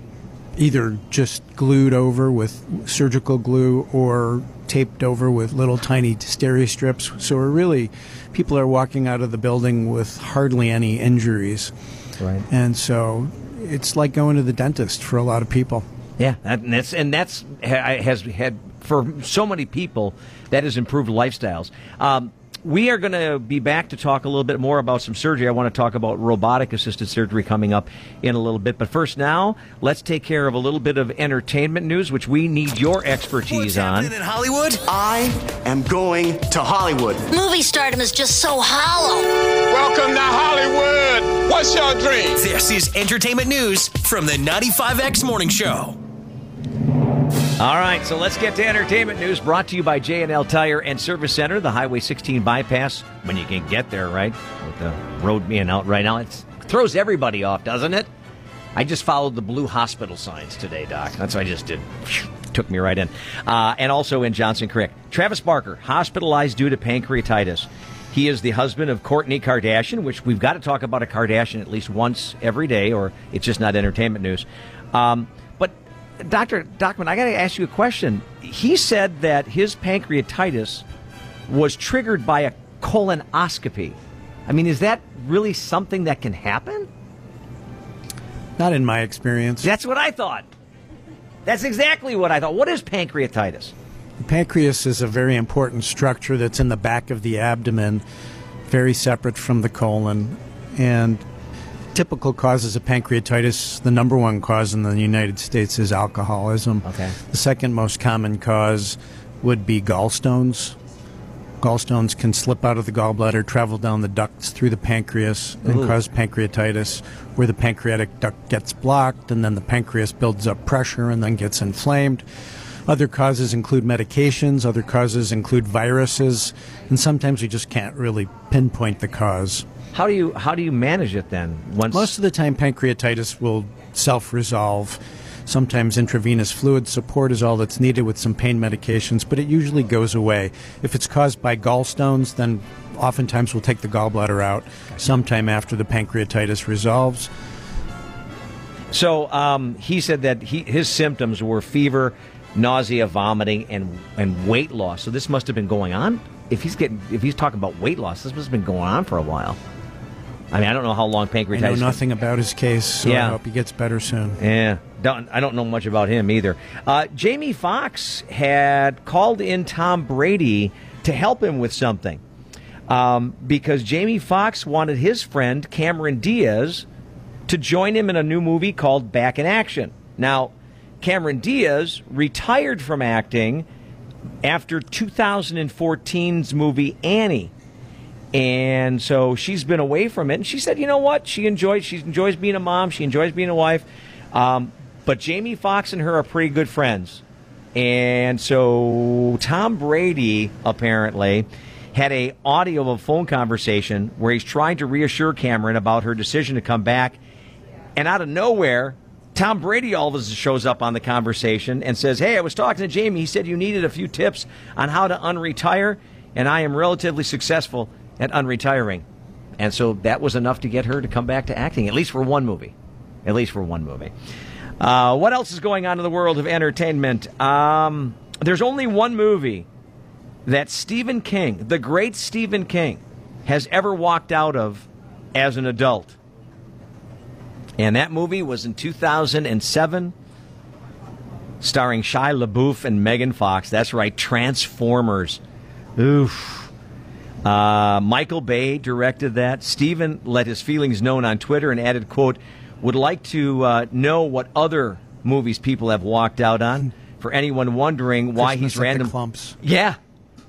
S12: either just glued over with surgical glue or taped over with little tiny steri strips. So we're really people are walking out of the building with hardly any injuries.
S2: Right.
S12: And so it's like going to the dentist for a lot of people.
S2: Yeah, and that's and that's has had for so many people that has improved lifestyles. Um, we are going to be back to talk a little bit more about some surgery. I want to talk about robotic assisted surgery coming up in a little bit. But first, now let's take care of a little bit of entertainment news, which we need your expertise on.
S1: In Hollywood, I am going to Hollywood.
S13: Movie stardom is just so hollow.
S6: Welcome to Hollywood. What's your dream?
S1: This is entertainment news from the 95X Morning Show.
S2: All right, so let's get to entertainment news brought to you by J&L Tire and Service Center, the Highway 16 bypass, when you can get there, right? With the road being out right now. It throws everybody off, doesn't it? I just followed the blue hospital signs today, Doc. That's what I just did. Took me right in. Uh, and also in Johnson Creek. Travis Barker, hospitalized due to pancreatitis. He is the husband of Kourtney Kardashian, which we've got to talk about a Kardashian at least once every day, or it's just not entertainment news. Um, Dr. Dockman, I got to ask you a question. He said that his pancreatitis was triggered by a colonoscopy. I mean, is that really something that can happen?
S12: Not in my experience.
S2: That's what I thought. That's exactly what I thought. What is pancreatitis?
S12: The pancreas is a very important structure that's in the back of the abdomen, very separate from the colon. And typical causes of pancreatitis, the number one cause in the United States is alcoholism.
S2: Okay.
S12: The second most common cause would be gallstones. Gallstones can slip out of the gallbladder, travel down the ducts through the pancreas, and
S2: Ooh.
S12: cause pancreatitis, where the pancreatic duct gets blocked, and then the pancreas builds up pressure and then gets inflamed. Other causes include medications, other causes include viruses, and sometimes we just can't really pinpoint the cause.
S2: How do you how do you manage it then? Once
S12: Most of the time, pancreatitis will self resolve. Sometimes intravenous fluid support is all that's needed with some pain medications, but it usually goes away. If it's caused by gallstones, then oftentimes we'll take the gallbladder out sometime after the pancreatitis resolves.
S2: So um, he said that he, his symptoms were fever, nausea, vomiting, and and weight loss. So this must have been going on. If he's getting, if he's talking about weight loss, this must have been going on for a while. I mean, I don't know how long
S12: pancreatic.
S2: I
S12: know nothing about his case, so
S2: Yeah.
S12: I hope he gets better soon.
S2: Yeah, don't, I don't know much about him either. Uh, Jamie Foxx had called in Tom Brady to help him with something um, because Jamie Foxx wanted his friend Cameron Diaz to join him in a new movie called Back in Action. Now, Cameron Diaz retired from acting after 2014's movie Annie. And so she's been away from it. And she said, you know what? She enjoys she enjoys being a mom. She enjoys being a wife. Um, but Jamie Foxx and her are pretty good friends. And so Tom Brady apparently had a audio of a phone conversation where he's trying to reassure Cameron about her decision to come back. And out of nowhere, Tom Brady all of a sudden shows up on the conversation and says, Hey, I was talking to Jamie. He said you needed a few tips on how to unretire, and I am relatively successful at unretiring. And so that was enough to get her to come back to acting, at least for one movie. At least for one movie. Uh, what else is going on in the world of entertainment? Um, there's only one movie that Stephen King, the great Stephen King, has ever walked out of as an adult. And that movie was in 2007, starring Shia LaBeouf and Megan Fox. That's right, Transformers. Oof. Uh, Michael Bay directed that. Steven let his feelings known on Twitter and added, "quote Would like to uh, know what other movies people have walked out on. For anyone wondering why
S12: Christmas
S2: he's random
S12: clumps.
S2: Yeah.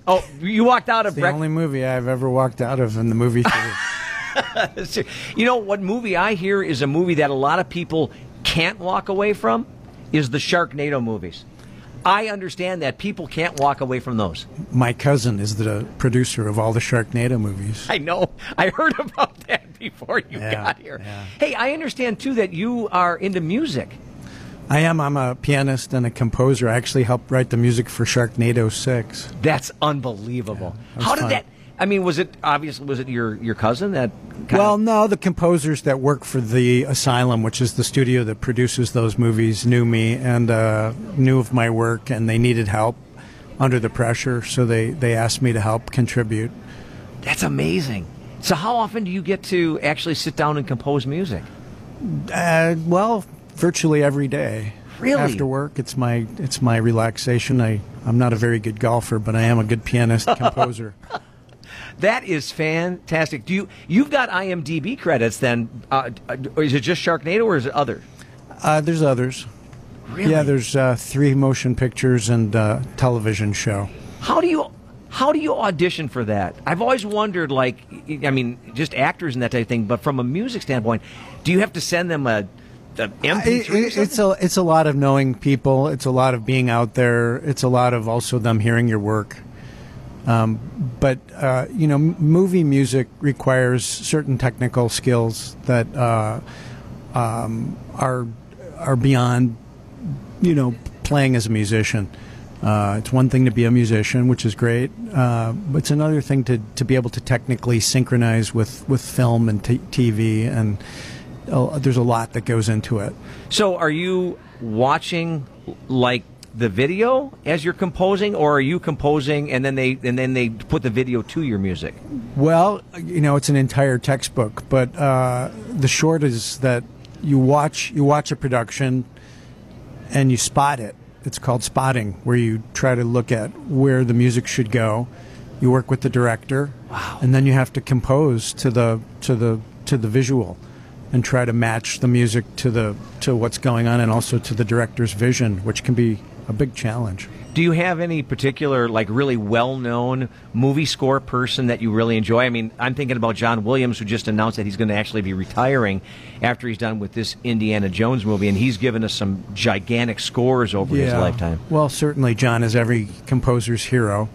S2: Oh, you walked out of
S12: It's the only movie I've ever walked out of in the movie theater. (laughs)
S2: you know what movie I hear is a movie that a lot of people can't walk away from is the Sharknado movies. I understand that people can't walk away from those.
S12: My cousin is the producer of all the Sharknado movies.
S2: I know. I heard about that before you
S12: Yeah,
S2: got here. Hey, I understand too that you are into music.
S12: I am. I'm a pianist and a composer. I actually helped write the music for Sharknado 6.
S2: That's unbelievable.
S12: was
S2: How did
S12: fun.
S2: that? I mean, was it obviously was it your your cousin that? Kind
S12: Well, no, the composers that work for the Asylum, which is the studio that produces those movies, knew me and uh, knew of my work, and they needed help under the pressure, so they, they asked me to help contribute.
S2: that's amazing. So, how often do you get to actually sit down and compose music?
S12: Uh, well, virtually every day.
S2: Really?
S12: After work, it's my it's my relaxation. I I'm not a very good golfer, but I am a good pianist (laughs) composer.
S2: That is fantastic. Do you you've got IMDb credits then? Uh, uh, is it just Sharknado or is it other?
S12: Uh, there's others.
S2: Really?
S12: Yeah, there's uh, three motion pictures and uh, television show.
S2: How do you how do you audition for that? I've always wondered, like, I mean, just actors and that type of thing. But from a music standpoint, do you have to send them a, a MP3?
S12: It- it- it's a it's a lot of knowing people. It's a lot of being out there. It's a lot of also them hearing your work. Um, but uh, you know, movie music requires certain technical skills that uh, um, are are beyond you know playing as a musician. Uh, it's one thing to be a musician, which is great, uh, but it's another thing to, to be able to technically synchronize with, with film and t- TV, and uh, there's a lot that goes into it.
S2: So, are you watching like the video as you're composing, or are you composing and then they and then they put the video to your music?
S12: Well, you know, it's an entire textbook, but uh, the short is that you watch you watch a production and you spot it. It's called spotting, where you try to look at where the music should go. You work with the director, wow. and then you have to compose to the to the to the visual, and try to match the music to the to what's going on, and also to the director's vision, which can be a big challenge.
S2: Do you have any particular, like, really well known movie score person that you really enjoy? I mean, I'm thinking about John Williams, who just announced that he's going to actually be retiring after he's done with this Indiana Jones movie, and he's given us some gigantic scores over his lifetime.
S12: Well, certainly John is every composer's hero,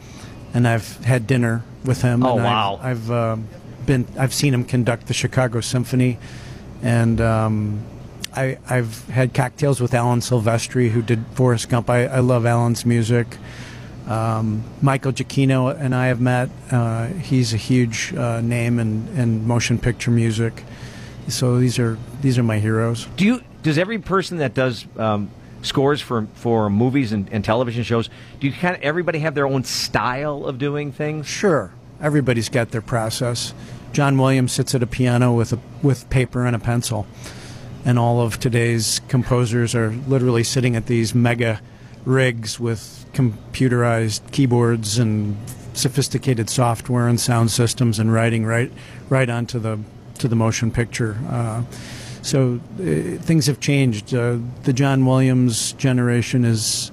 S12: and I've had dinner with him.
S2: Oh,
S12: and
S2: wow.
S12: I've, I've uh, been I've seen him conduct the Chicago Symphony, and um, I, I've had cocktails with Alan Silvestri, who did Forrest Gump. I, I love Alan's music. Um, Michael Giacchino and I have met. Uh, he's a huge uh, name in, in motion picture music. So these are these are my heroes.
S2: Do you? Does every person that does um, scores for for movies and, and television shows, do you kind of everybody have their own style of doing things?
S12: Sure, everybody's got their process. John Williams sits at a piano with a with paper and a pencil, and all of today's composers are literally sitting at these mega rigs with computerized keyboards and sophisticated software and sound systems and writing right right onto the to the motion picture. Uh, so uh, things have changed. Uh, the John Williams generation is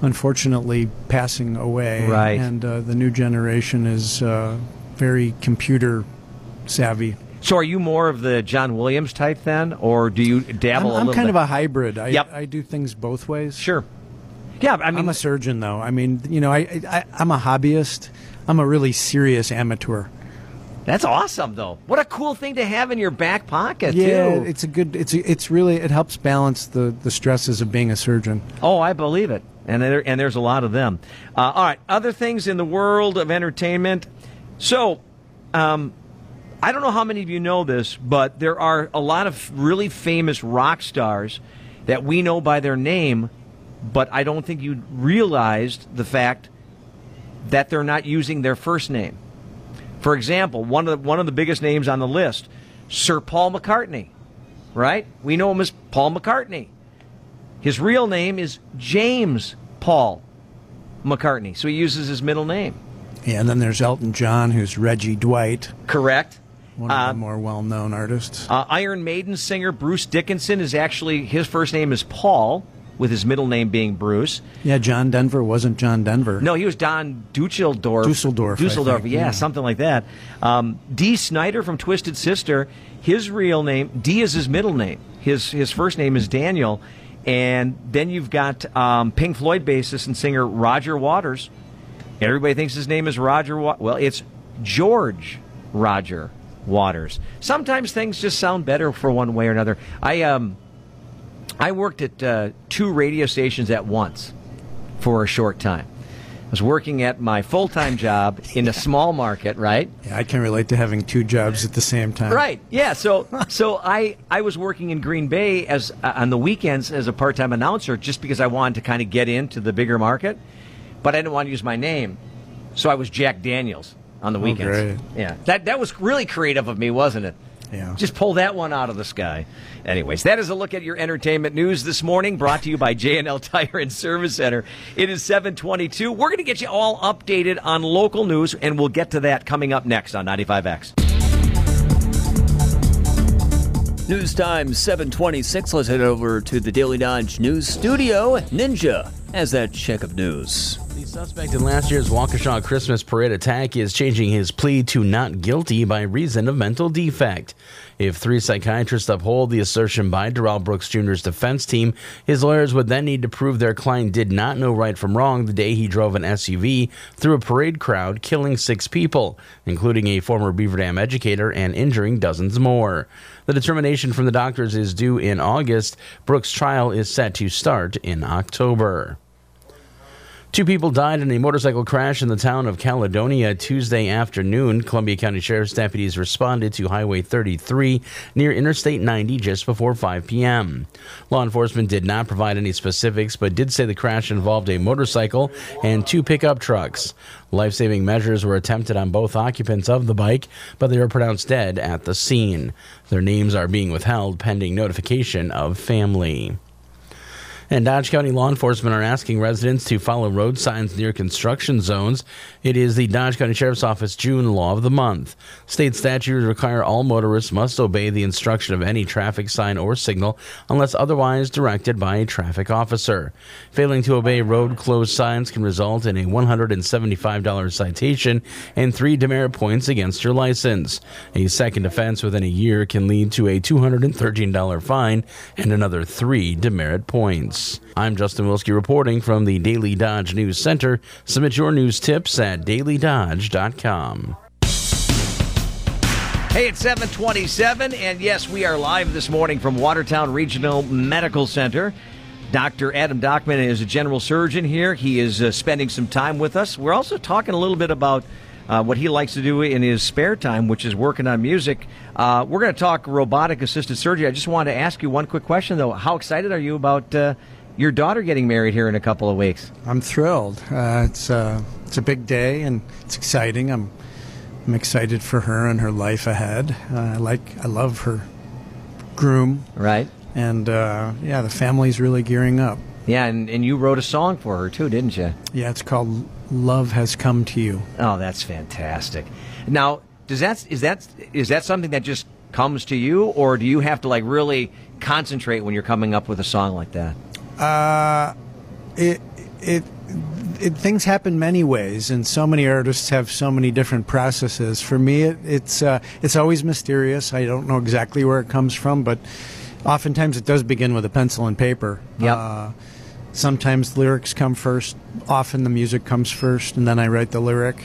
S12: unfortunately passing away,
S2: Right.
S12: And uh, the new generation is uh, very computer savvy.
S2: So, are you more of the John Williams type then, or do you dabble
S12: I'm, I'm kind
S2: bit?
S12: of a hybrid. I,
S2: Yep.
S12: I do things both ways.
S2: Sure. Yeah, I mean,
S12: I'm a surgeon though. I mean, you know, I, I I'm a hobbyist. I'm a really serious amateur.
S2: That's awesome, though. What a cool thing to have in your back pocket,
S12: Yeah,
S2: too.
S12: it's a good. It's a, it's really it helps balance the the stresses of being a surgeon.
S2: Oh, I believe it. And there, and there's a lot of them. Uh, all right, other things in the world of entertainment. So, um, I don't know how many of you know this, but there are a lot of really famous rock stars that we know by their name, but I don't think you realized the fact that they're not using their first name. For example, one of the, one of the biggest names on the list, Sir Paul McCartney, right? We know him as Paul McCartney. His real name is James Paul McCartney, so he uses his middle name.
S12: Yeah, and then there's Elton John, who's Reggie Dwight,
S2: Correct.
S12: One of
S2: Uh,
S12: the more well-known artists.
S2: Uh, Iron Maiden singer Bruce Dickinson is actually his first name is Paul, with his middle name being Bruce.
S12: Yeah, John Denver wasn't John Denver.
S2: No, he was Don Dusseldorf.
S12: Dusseldorf,
S2: Dusseldorf, yeah,
S12: yeah.
S2: something like that. Um, Dee Snider from Twisted Sister. His real name, Dee is his middle name. His his first name is Daniel, and then you've got um, Pink Floyd bassist and singer Roger Waters. Everybody thinks his name is Roger. Wa- well, it's George Roger Waters. Sometimes things just sound better for one way or another. I um, I worked at uh, two radio stations at once for a short time. I was working at my full time job (laughs) in a small market, right?
S12: Yeah, I can relate to having two jobs at the same time.
S2: Right. Yeah. So (laughs) so I I was working in Green Bay as uh, on the weekends as a part time announcer just because I wanted to kind of get into the bigger market, but I didn't want to use my name, so I was Jack Daniels on the
S12: Oh,
S2: weekends.
S12: great.
S2: Yeah. That that was really creative of me, wasn't it?
S12: Yeah.
S2: Just pull that one out of the sky. Anyways, that is a look at your entertainment news this morning, brought to you by (laughs) J&L Tire and Service Center. It is 722. We're going to get you all updated on local news, and we'll get to that coming up next on 95X.
S3: News time 726. Let's head over to the Daily Dodge News Studio. Ninja has that check of news.
S5: Suspect in last year's Waukesha Christmas parade attack is changing his plea to not guilty by reason of mental defect. If three psychiatrists uphold the assertion by Darrell Brooks Jr.'s defense team, his lawyers would then need to prove their client did not know right from wrong the day he drove an SUV through a parade crowd, killing six people, including a former Beaver Dam educator, and injuring dozens more. The determination from the doctors is due in August. Brooks' trial is set to start in October. Two people died in a motorcycle crash in the town of Caledonia Tuesday afternoon. Columbia County Sheriff's deputies responded to Highway 33 near Interstate 90 just before 5 p.m. Law enforcement did not provide any specifics, but did say the crash involved a motorcycle and two pickup trucks. Life saving measures were attempted on both occupants of the bike, but they were pronounced dead at the scene. Their names are being withheld pending notification of family. And Dodge County law enforcement are asking residents to follow road signs near construction zones. It is the Dodge County Sheriff's Office June law of the month. State statutes require all motorists must obey the instruction of any traffic sign or signal unless otherwise directed by a traffic officer. Failing to obey road closed signs can result in a $175 citation and three demerit points against your license. A second offense within a year can lead to a $213 fine and another three demerit points. I'm Justin Wilski reporting from the Daily Dodge News Center. Submit your news tips at dailydodge.com.
S2: Hey, it's 727, and yes, we are live this morning from Watertown Regional Medical Center. Dr. Adam Dockman is a general surgeon here. He is uh, spending some time with us. We're also talking a little bit about uh, what he likes to do in his spare time, which is working on music. Uh, we're going to talk robotic assisted surgery. I just wanted to ask you one quick question, though. How excited are you about uh, your daughter getting married here in a couple of weeks?
S12: I'm thrilled. Uh, it's uh, it's a big day and it's exciting. I'm I'm excited for her and her life ahead. Uh, I like I love her groom.
S2: Right.
S12: And uh, yeah, the family's really gearing up.
S2: Yeah, and, and you wrote a song for her too, didn't you?
S12: Yeah, it's called "Love Has Come to You."
S2: Oh, that's fantastic. Now, does that is that is that something that just comes to you, or do you have to like really concentrate when you're coming up with a song like that?
S12: Uh, it it. It, things happen many ways, and so many artists have so many different processes. For me, it, it's uh, it's always mysterious. I don't know exactly where it comes from, but oftentimes it does begin with a pencil and paper.
S2: Yeah.
S12: Uh, sometimes lyrics come first. Often the music comes first, and then I write the lyric.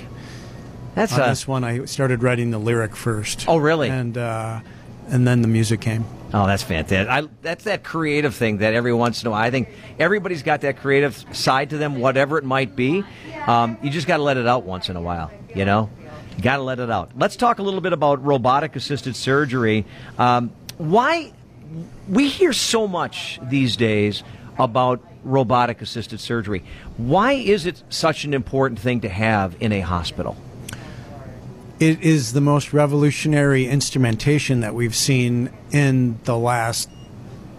S2: That's
S12: On
S2: a-
S12: this one. I started writing the lyric first.
S2: Oh, really?
S12: And uh, and then the music came.
S2: Oh, that's fantastic. I, that's that creative thing that every once in a while, I think everybody's got that creative side to them, whatever it might be. Um, you just got to let it out once in a while, you know? You got to let it out. Let's talk a little bit about robotic assisted surgery. Um, why we hear so much these days about robotic assisted surgery. Why is it such an important thing to have in a hospital?
S12: It is the most revolutionary instrumentation that we've seen in the last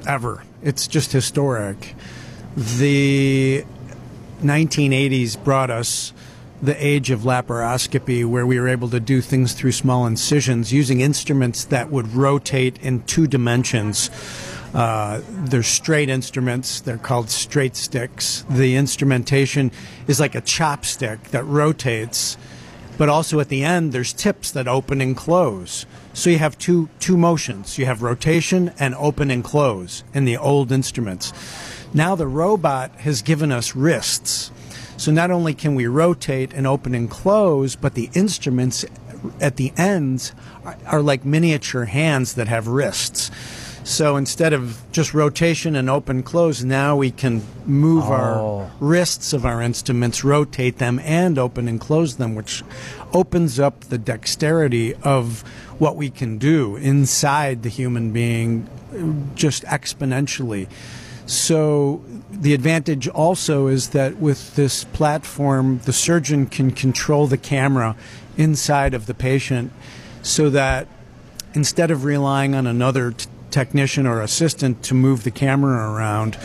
S12: ever. It's just historic. The 1980s brought us the age of laparoscopy, where we were able to do things through small incisions using instruments that would rotate in two dimensions. Uh, they're straight instruments. They're called straight sticks. The instrumentation is like a chopstick that rotates, but also at the end there's tips that open and close. So you have two two motions. You have rotation and open and close in the old instruments. Now the robot has given us wrists. So not only can we rotate and open and close, but the instruments at the ends are, are like miniature hands that have wrists. So instead of just rotation and open close, now we can move
S2: Oh.
S12: our wrists of our instruments, rotate them, and open and close them, which opens up the dexterity of what we can do inside the human being just exponentially. So the advantage also is that with this platform, the surgeon can control the camera inside of the patient so that instead of relying on another t- technician or assistant to move the camera around,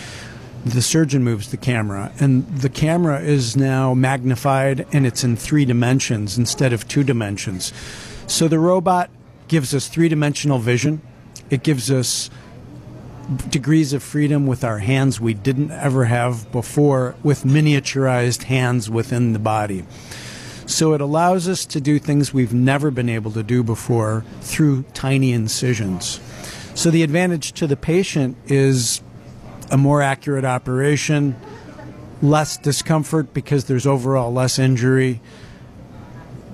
S12: the surgeon moves the camera. And the camera is now magnified and it's in three dimensions instead of two dimensions. So the robot gives us three dimensional vision. It gives us degrees of freedom with our hands we didn't ever have before with miniaturized hands within the body. So it allows us to do things we've never been able to do before through tiny incisions. So the advantage to the patient is a more accurate operation, less discomfort because there's overall less injury.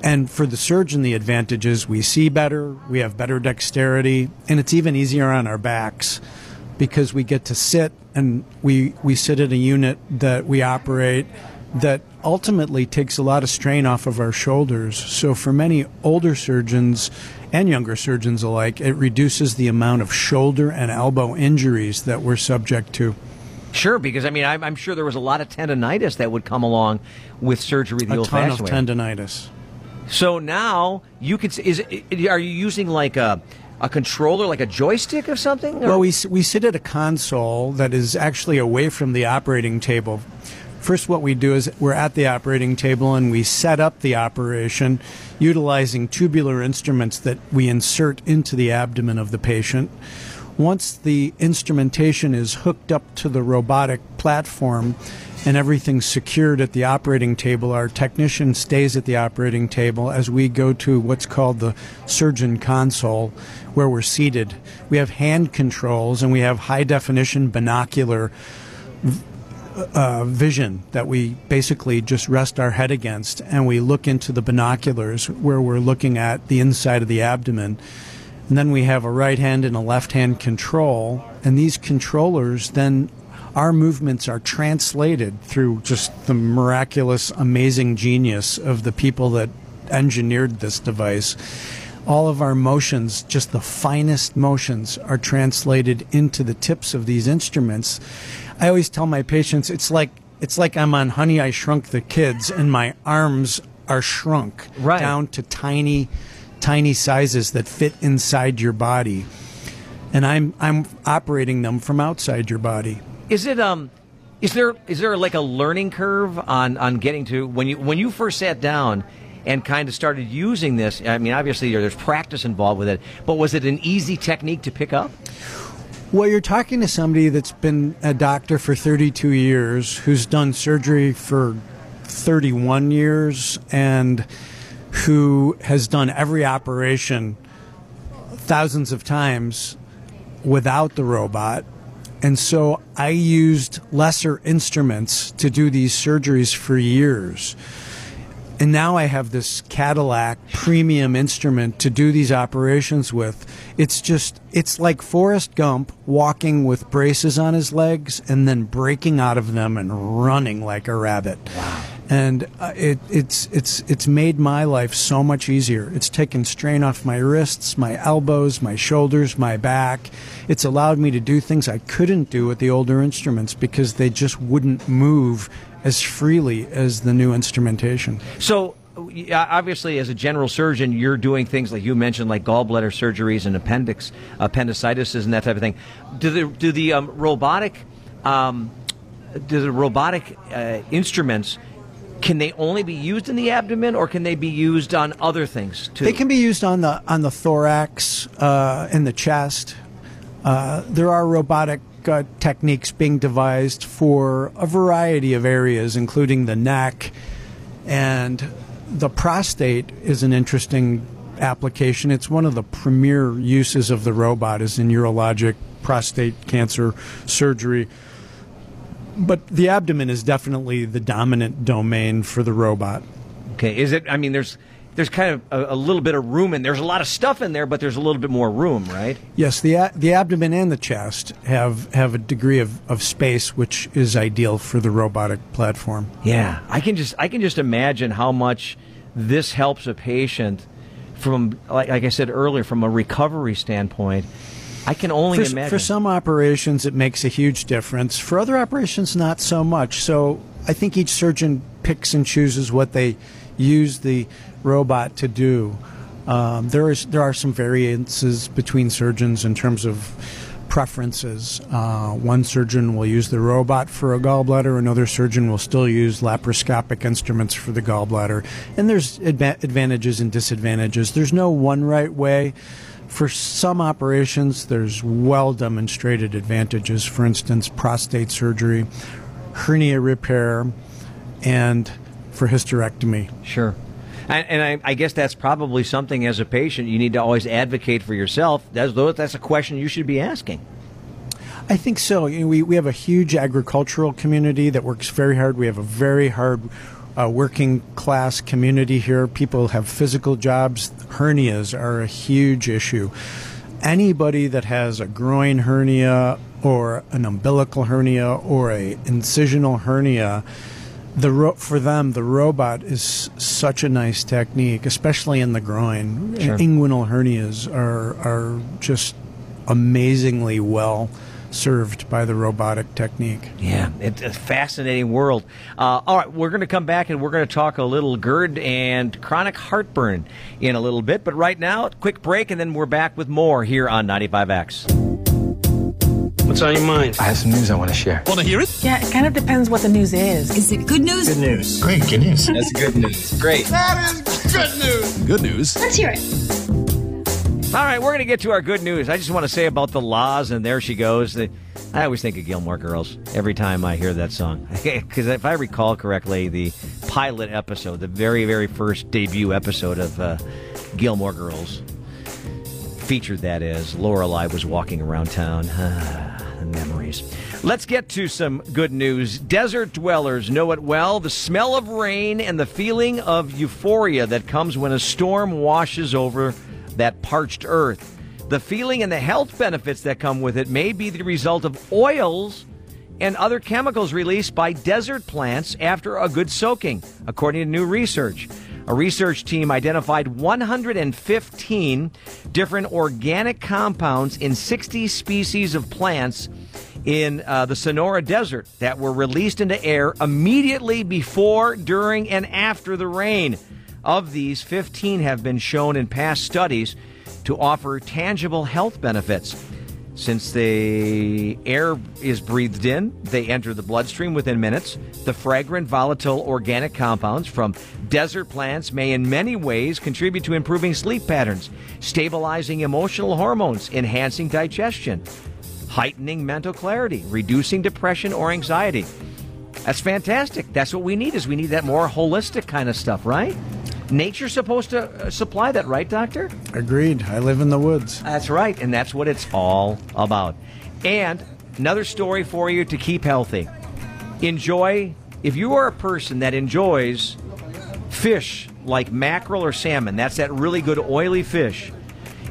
S12: And for the surgeon, the advantage is we see better, we have better dexterity, and it's even easier on our backs because we get to sit and we, we sit at a unit that we operate that ultimately takes a lot of strain off of our shoulders. So, for many older surgeons and younger surgeons alike, it reduces the amount of shoulder and elbow injuries that we're subject to.
S2: Sure, because I mean, I'm, I'm sure there was a lot of tendonitis that would come along with surgery the
S12: a ton of
S2: way.
S12: tendonitis.
S2: So now you can. Is are you using like a a controller, like a joystick of something? or-
S12: Well, we, we sit at a console that is actually away from the operating table. First, what we do is we're at the operating table and we set up the operation utilizing tubular instruments that we insert into the abdomen of the patient. Once the instrumentation is hooked up to the robotic platform and everything's secured at the operating table, our technician stays at the operating table as we go to what's called the surgeon console, where we're seated. We have hand controls and we have high definition binocular uh, vision that we basically just rest our head against and we look into the binoculars where we're looking at the inside of the abdomen. And then we have a right hand and a left hand control. And these controllers then, our movements are translated through just the miraculous, amazing genius of the people that engineered this device. All of our motions, just the finest motions, are translated into the tips of these instruments. I always tell my patients it's like it's like I'm on Honey I Shrunk the Kids and my arms are shrunk
S2: Right.
S12: down to tiny tiny sizes that fit inside your body. And I'm I'm operating them from outside your body.
S2: Is it um is there is there like a learning curve on on getting to when you when you first sat down and kind of started using this? I mean, obviously there's practice involved with it, but was it an easy technique to pick up?
S12: Well, you're talking to somebody that's been a doctor for 32 years, who's done surgery for 31 years, and who has done every operation thousands of times without the robot. And so I used lesser instruments to do these surgeries for years. And now I have this Cadillac premium instrument to do these operations with. It's just, it's like Forrest Gump walking with braces on his legs and then breaking out of them and running like a rabbit. Wow. And uh, it, it's, it's, it's made my life so much easier. It's taken strain off my wrists, my elbows, my shoulders, my back. It's allowed me to do things I couldn't do with the older instruments because they just wouldn't move as freely as the new instrumentation.
S2: So obviously, as a general surgeon, you're doing things like you mentioned, like gallbladder surgeries and appendix appendicitis and that type of thing. Do the do the um, robotic um, do the robotic uh, instruments can they only be used in the abdomen, or can they be used on other things too?
S12: They can be used on the on the thorax, uh, in the chest. Uh, there are robotic techniques being devised for a variety of areas, including the neck, and the prostate is an interesting application. It's one of the premier uses of the robot is in urologic prostate cancer surgery. But the abdomen is definitely the dominant domain for the robot.
S2: Okay, is it? I mean, there's there's kind of a, a little bit of room in. There's a lot of stuff in there, but there's a little bit more room, right?
S12: Yes, the a- the abdomen and the chest have have a degree of, of space which is ideal for the robotic platform.
S2: Yeah, I can just I can just imagine how much this helps a patient from like, like I said earlier from a recovery standpoint. I can only
S12: for,
S2: imagine.
S12: for some operations, it makes a huge difference. For other operations, not so much. So I think each surgeon picks and chooses what they use the robot to do. Um, there is there are some variances between surgeons in terms of preferences. Uh, one surgeon will use the robot for a gallbladder, another surgeon will still use laparoscopic instruments for the gallbladder. And there's adva- advantages and disadvantages. There's no one right way. For some operations, there's well demonstrated advantages. For instance, prostate surgery, hernia repair, and for hysterectomy.
S2: Sure. And, and I, I guess that's probably something as a patient you need to always advocate for yourself. That's, that's a question you should be asking.
S12: I think so. You know, we, we have a huge agricultural community that works very hard. We have a very hard uh, working class community here. People have physical jobs. Hernias are a huge issue. Anybody that has a groin hernia or an umbilical hernia or a incisional hernia, the ro- for them the robot is such a nice technique, especially in the groin.
S2: Sure.
S12: Inguinal hernias are are just amazingly well served by the robotic technique.
S2: Yeah, it's a fascinating world. Uh, all right, we're going to come back and we're going to talk a little GERD and chronic heartburn in a little bit. But right now, quick break, and then we're back with more here on 95X.
S14: What's on your mind?
S15: I have some news I want to share.
S14: Want to hear it?
S16: Yeah, it kind of depends what the news is.
S13: Is it good news?
S15: Good news.
S14: Great, good news.
S15: That's good news. Great.
S14: That is good news. Good news.
S13: Let's hear it.
S2: All right, we're going to get to our good news. I just want to say about the La's, and there she goes. The, I always think of Gilmore Girls every time I hear that song. (laughs) Because if I recall correctly, the pilot episode, the very, very first debut episode of uh, Gilmore Girls, featured that as Lorelai was walking around town. (sighs) memories. Let's get to some good news. Desert dwellers know it well the smell of rain and the feeling of euphoria that comes when a storm washes over that parched earth. The feeling and the health benefits that come with it may be the result of oils and other chemicals released by desert plants after a good soaking, according to new research. A research team identified 115 different organic compounds in 60 species of plants in uh, the Sonora Desert that were released into air immediately before, during, and after the rain. Of these, 15 have been shown in past studies to offer tangible health benefits. Since the air is breathed in, they enter the bloodstream within minutes. The fragrant, volatile organic compounds from desert plants may, in many ways, contribute to improving sleep patterns, stabilizing emotional hormones, enhancing digestion, heightening mental clarity, reducing depression or anxiety. That's fantastic. That's what we need. Is we need that more holistic kind of stuff, right? Nature's supposed to uh, supply that, right, Doctor?
S12: Agreed. I live in the woods.
S2: That's right, and that's what it's all about. And another story for you to keep healthy. Enjoy, if you are a person that enjoys fish like mackerel or salmon, that's that really good oily fish.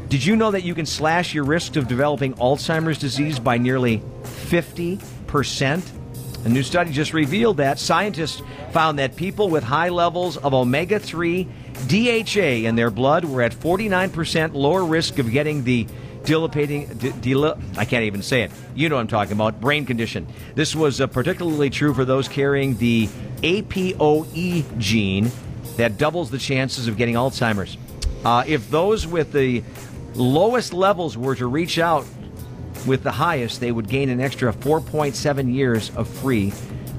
S2: Did you know that you can slash your risk of developing Alzheimer's disease by nearly 50%? A new study just revealed that scientists found that people with high levels of omega 3 DHA in their blood were at 49% lower risk of getting the dilapating, di- dila- I can't even say it. You know what I'm talking about, brain condition. This was uh, particularly true for those carrying the APOE gene that doubles the chances of getting Alzheimer's. Uh, if those with the lowest levels were to reach out with the highest, they would gain an extra 4.7 years of free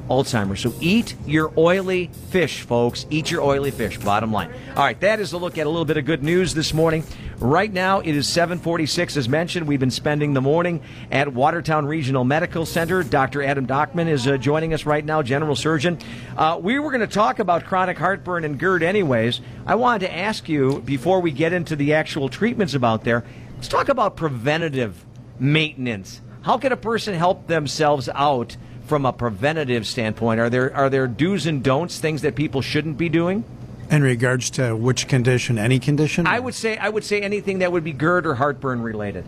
S2: Alzheimer's. So eat your oily fish, folks. Eat your oily fish. Bottom line. All right, that is a look at a little bit of good news this morning. Right now, it is 746. As mentioned, we've been spending the morning at Watertown Regional Medical Center. Dr. Adam Dockman is uh, joining us right now, general surgeon. Uh, we were going to talk about chronic heartburn and GERD anyways. I wanted to ask you, before we get into the actual treatments about there, let's talk about preventative maintenance. How can a person help themselves out from a preventative standpoint? Are there are there do's and don'ts, things that people shouldn't be doing?
S12: In regards to which condition, any condition?
S2: I would say I would say anything that would be GERD or heartburn related.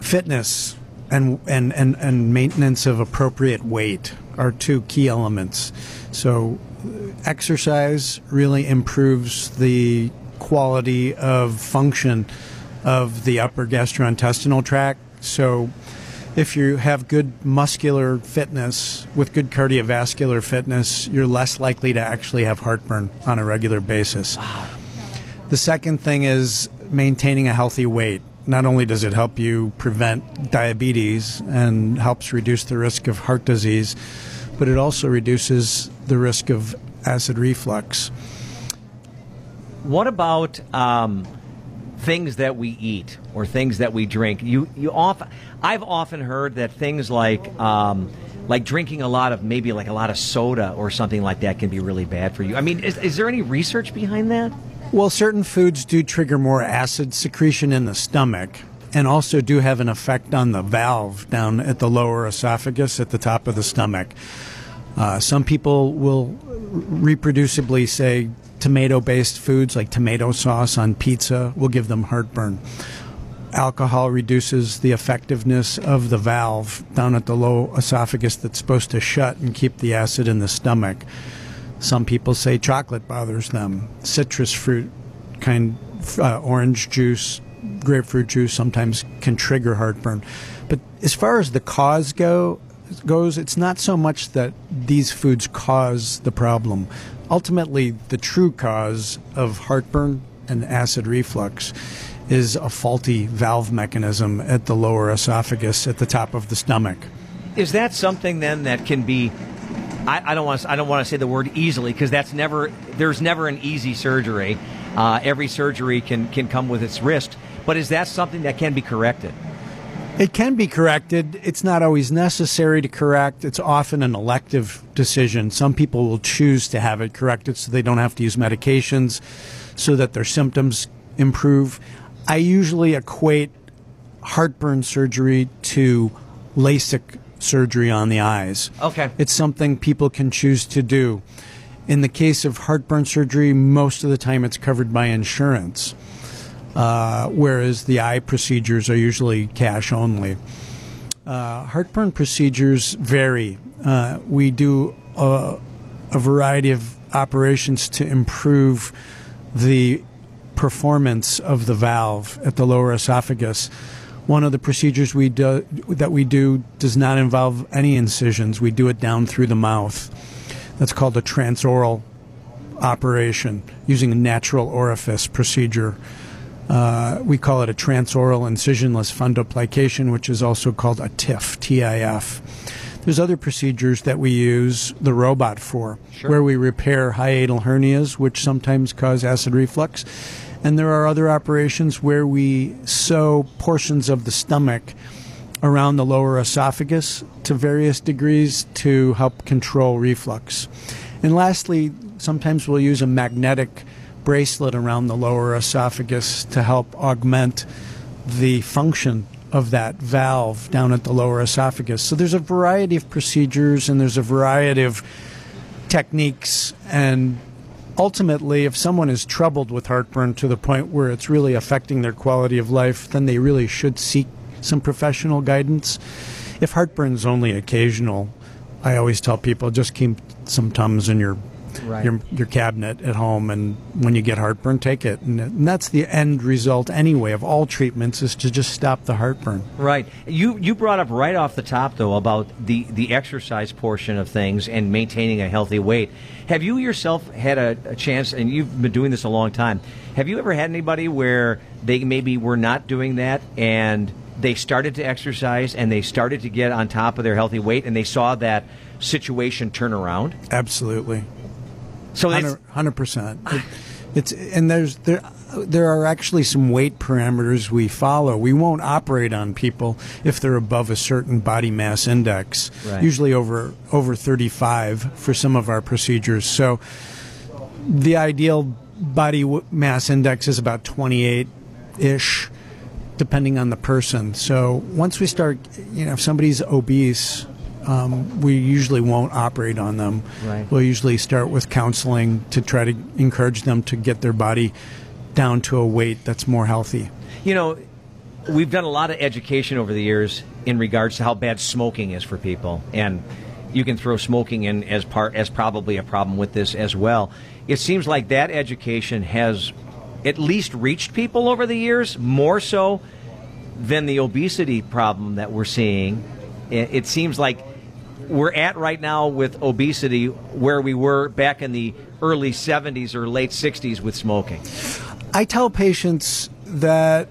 S12: Fitness and, and, and, and maintenance of appropriate weight are two key elements. So, exercise really improves the quality of function of the upper gastrointestinal tract. So, if you have good muscular fitness with good cardiovascular fitness, you're less likely to actually have heartburn on a regular basis. The second thing is maintaining a healthy weight. Not only does it help you prevent diabetes and helps reduce the risk of heart disease, but it also reduces the risk of acid reflux.
S2: What about um, things that we eat or things that we drink? You you often I've often heard that things like um, like drinking a lot of maybe like a lot of soda or something like that can be really bad for you. I mean, is, is there any research behind that?
S12: Well, certain foods do trigger more acid secretion in the stomach and also do have an effect on the valve down at the lower esophagus at the top of the stomach. Uh, some people will reproducibly say tomato based foods like tomato sauce on pizza will give them heartburn. Alcohol reduces the effectiveness of the valve down at the low esophagus that's supposed to shut and keep the acid in the stomach. Some people say chocolate bothers them. Citrus fruit, kind uh, orange juice, grapefruit juice sometimes can trigger heartburn. But as far as the cause go goes, it's not so much that these foods cause the problem. Ultimately, the true cause of heartburn and acid reflux is a faulty valve mechanism at the lower esophagus at the top of the stomach.
S2: Is that something then that can be? I, I don't want. To, I don't want to say the word easily because that's never. There's never an easy surgery. Uh, every surgery can can come with its risk. But is that something that can be corrected?
S12: It can be corrected. It's not always necessary to correct. It's often an elective decision. Some people will choose to have it corrected so they don't have to use medications so that their symptoms improve. I usually equate heartburn surgery to LASIK surgery on the eyes.
S2: Okay.
S12: It's something people can choose to do. In the case of heartburn surgery, most of the time it's covered by insurance uh, whereas the eye procedures are usually cash only. Uh, heartburn procedures vary. Uh, we do a, a, variety of operations to improve the performance of the valve at the lower esophagus. One of the procedures we do, that we do does not involve any incisions. We do it down through the mouth. That's called a transoral operation using a natural orifice procedure. Uh, we call it a transoral incisionless fundoplication, which is also called a TIF, TIF. There's other procedures that we use the robot for,
S2: sure.
S12: where we repair hiatal hernias, which sometimes cause acid reflux. And there are other operations where we sew portions of the stomach around the lower esophagus to various degrees to help control reflux. And lastly, sometimes we'll use a magnetic bracelet around the lower esophagus to help augment the function of that valve down at the lower esophagus. So there's a variety of procedures and there's a variety of techniques and ultimately if someone is troubled with heartburn to the point where it's really affecting their quality of life, then they really should seek some professional guidance. If heartburn is only occasional, I always tell people just keep some Tums in your
S2: right.
S12: your your cabinet at home, and when you get heartburn, take it. And, and, that's the end result anyway of all treatments is to just stop the heartburn.
S2: Right. You you brought up right off the top though about the the exercise portion of things and maintaining a healthy weight. Have you yourself had a, a chance, and you've been doing this a long time? Have you ever had anybody where they maybe were not doing that and they started to exercise and they started to get on top of their healthy weight and they saw that situation turn around?
S12: Absolutely.
S2: So
S12: hundred percent. It's and there's there there are actually some weight parameters we follow. We won't operate on people if they're above a certain body mass index,
S2: right.
S12: usually over over 35 for some of our procedures. So the ideal body mass index is about 28 ish depending on the person. So once we start, you know, if somebody's obese, um, we usually won't operate on them.
S2: Right.
S12: We'll usually start with counseling to try to encourage them to get their body down to a weight that's more healthy.
S2: You know, we've done a lot of education over the years in regards to how bad smoking is for people, and you can throw smoking in as part as probably a problem with this as well. It seems like that education has at least reached people over the years more so than the obesity problem that we're seeing. It seems like we're at right now with obesity where we were back in the early 70s or late 60s with smoking?
S12: I tell patients that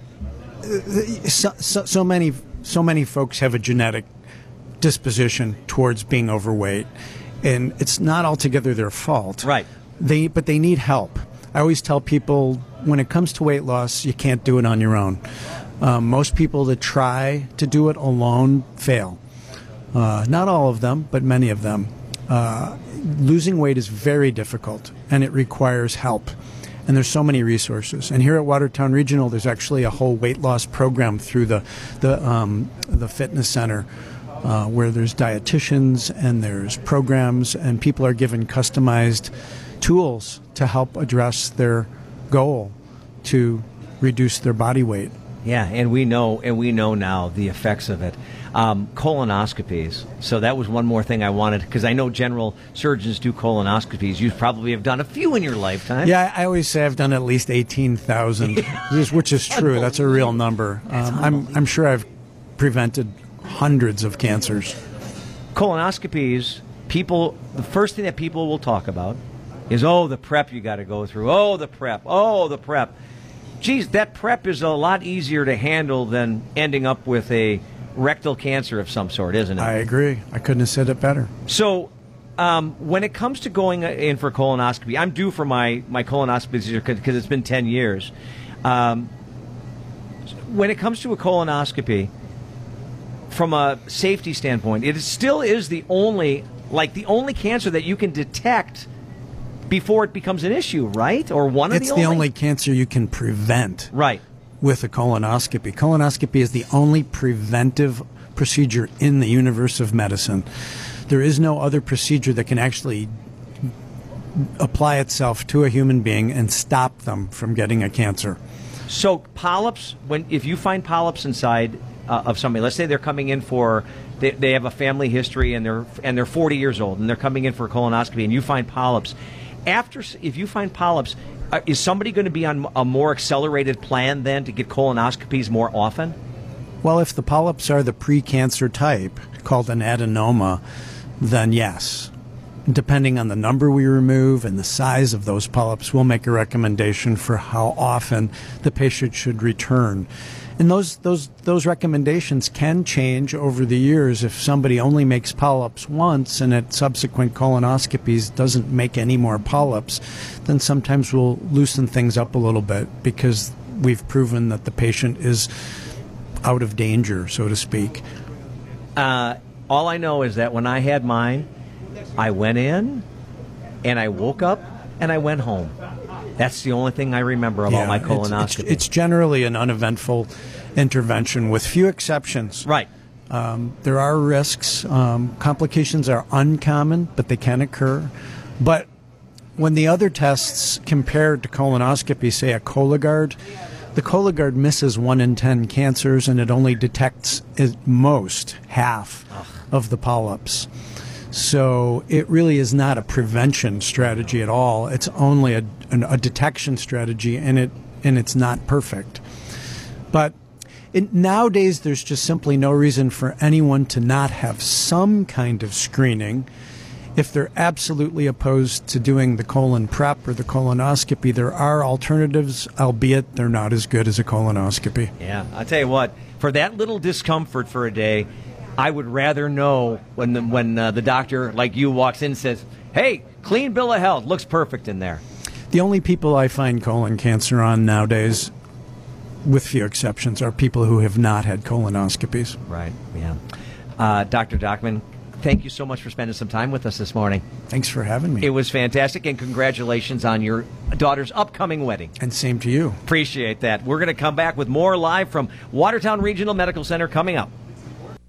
S12: so, so, so many so many folks have a genetic disposition towards being overweight, and it's not altogether their fault.
S2: Right.
S12: They but they need help. I always tell people when it comes to weight loss, you can't do it on your own. Um, most people that try to do it alone fail. Uh, not all of them, but many of them. Uh, losing weight is very difficult and it requires help. And there's so many resources. And here at Watertown Regional, there's actually a whole weight loss program through the the um, the fitness center, uh, where there's dietitians and there's programs, and people are given customized tools to help address their goal to reduce their body weight.
S2: Yeah, and we know, and we know now the effects of it. Um, colonoscopies. So that was one more thing I wanted because I know general surgeons do colonoscopies. You probably have done a few in your lifetime.
S12: Yeah, I always say I've done at least 18,000, (laughs) which is true. That's a real number. Um, I'm, I'm sure I've prevented hundreds of cancers.
S2: Colonoscopies, people, the first thing that people will talk about is, oh, the prep you got to go through. Oh, the prep. Oh, the prep. Geez, that prep is a lot easier to handle than ending up with a rectal cancer of some sort, isn't it?
S12: I agree. I couldn't have said it better.
S2: So, um, when it comes to going in for colonoscopy, I'm due for my, my colonoscopy because it's been 10 years. Um, when it comes to a colonoscopy, from a safety standpoint, it still is the only, like the only cancer that you can detect before it becomes an issue, right? Or one of the
S12: it's
S2: the
S12: the
S2: only?
S12: only cancer you can prevent.
S2: Right.
S12: With a colonoscopy. Colonoscopy is the only preventive procedure in the universe of medicine. There is no other procedure that can actually apply itself to a human being and stop them from getting a cancer.
S2: So polyps, when if you find polyps inside uh, of somebody, let's say they're coming in for they, they have a family history and they're and they're 40 years old and they're coming in for a colonoscopy and you find polyps. After if you find polyps, uh, is somebody going to be on a more accelerated plan then to get colonoscopies more often?
S12: Well, if the polyps are the precancer type, called an adenoma, then yes. Depending on the number we remove and the size of those polyps, we'll make a recommendation for how often the patient should return. And those, those, those recommendations can change over the years. If somebody only makes polyps once and at subsequent colonoscopies doesn't make any more polyps, then sometimes we'll loosen things up a little bit because we've proven that the patient is out of danger, so to speak.
S2: Uh, all I know is that when I had mine, I went in and I woke up and I went home. That's the only thing I remember about
S12: Yeah,
S2: my
S12: it's-
S2: colonoscopy.
S12: It's, it's generally an uneventful intervention with few exceptions.
S2: Right.
S12: Um, there are risks. Um, complications are uncommon, but they can occur. But when the other tests compared to colonoscopy, say a Cologuard, the Cologuard misses one in ten cancers, and it only detects at most half of the polyps. So it really is not a prevention strategy at all. It's only a, a detection strategy, and it and it's not perfect. But it, nowadays, there's just simply no reason for anyone to not have some kind of screening. If they're absolutely opposed to doing the colon prep or the colonoscopy, there are alternatives, albeit they're not as good as a colonoscopy.
S2: Yeah, I'll tell you what. For that little discomfort for a day, I would rather know when the, when uh, the doctor like you walks in and says, "Hey, clean bill of health, looks perfect in there."
S12: The only people I find colon cancer on nowadays, with few exceptions, are people who have not had colonoscopies.
S2: Right. Yeah. Uh, Dr. Dockman, thank you so much for spending some time with us this morning.
S12: Thanks for having me.
S2: It was fantastic, and congratulations on your daughter's upcoming wedding.
S12: And same to you.
S2: Appreciate that. We're going to come back with more live from Watertown Regional Medical Center coming up.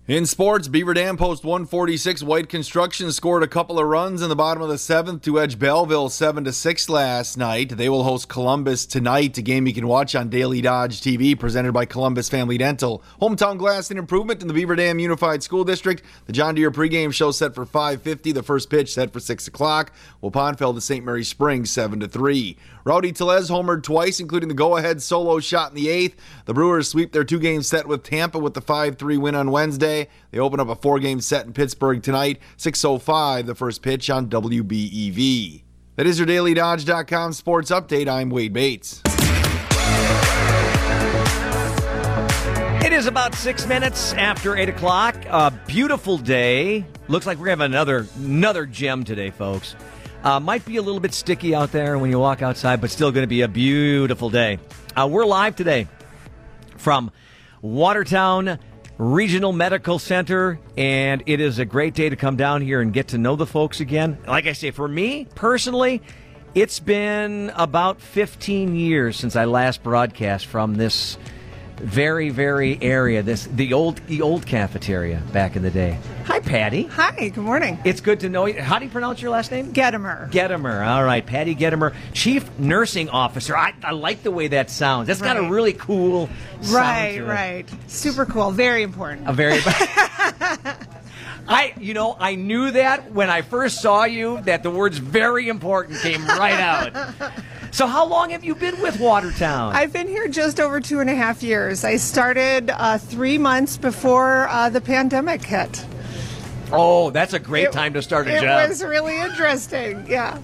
S8: In sports, Beaver Dam Post 146 White Construction scored a couple of runs in the bottom of the seventh to edge Belleville 7 to 6 last night. They will host Columbus tonight, a game you can watch on Daily Dodge TV, presented by Columbus Family Dental. Hometown glass and improvement in the Beaver Dam Unified School District. The John Deere pregame show set for 5:50. The first pitch set for 6 o'clock. Waupun fell to St. Mary Springs 7 to 3. Rowdy Tellez homered twice, including the go-ahead solo shot in the eighth. The Brewers sweep their two-game set with Tampa with the 5-3 win on Wednesday. They open up a four-game set in Pittsburgh tonight. 6:05, the first pitch on WBEV. That is your DailyDodge.com sports update. I'm Wade Bates.
S2: It is about six minutes after eight o'clock. A beautiful day. Looks like we're gonna have another another gem today, folks. Uh, might be a little bit sticky out there when you walk outside, but still going to be a beautiful day. Uh, we're live today from Watertown Regional Medical Center, and it is a great day to come down here and get to know the folks again. Like I say, for me personally, it's been about 15 years since I last broadcast from this very, very area. This the old the old cafeteria back in the day. Hi, Patty.
S17: Hi, good morning.
S2: It's good to know you. How do you pronounce your last name?
S17: Gedimer.
S2: Gedimer. All right, Patty Gedimer, Chief Nursing Officer. I, I like the way that sounds. That's got a really cool sound
S17: Right, right. Super cool. Very important.
S2: A very. (laughs) I, you know, I knew that when I first saw you that the words "very important" came right out. (laughs) So, how long have you been with Watertown?
S17: I've been here just over two and a half years. I started uh, three months before uh, the pandemic hit.
S2: Oh, that's a great
S17: It-
S2: time to start a
S17: it
S2: job.
S17: was really interesting. Yeah.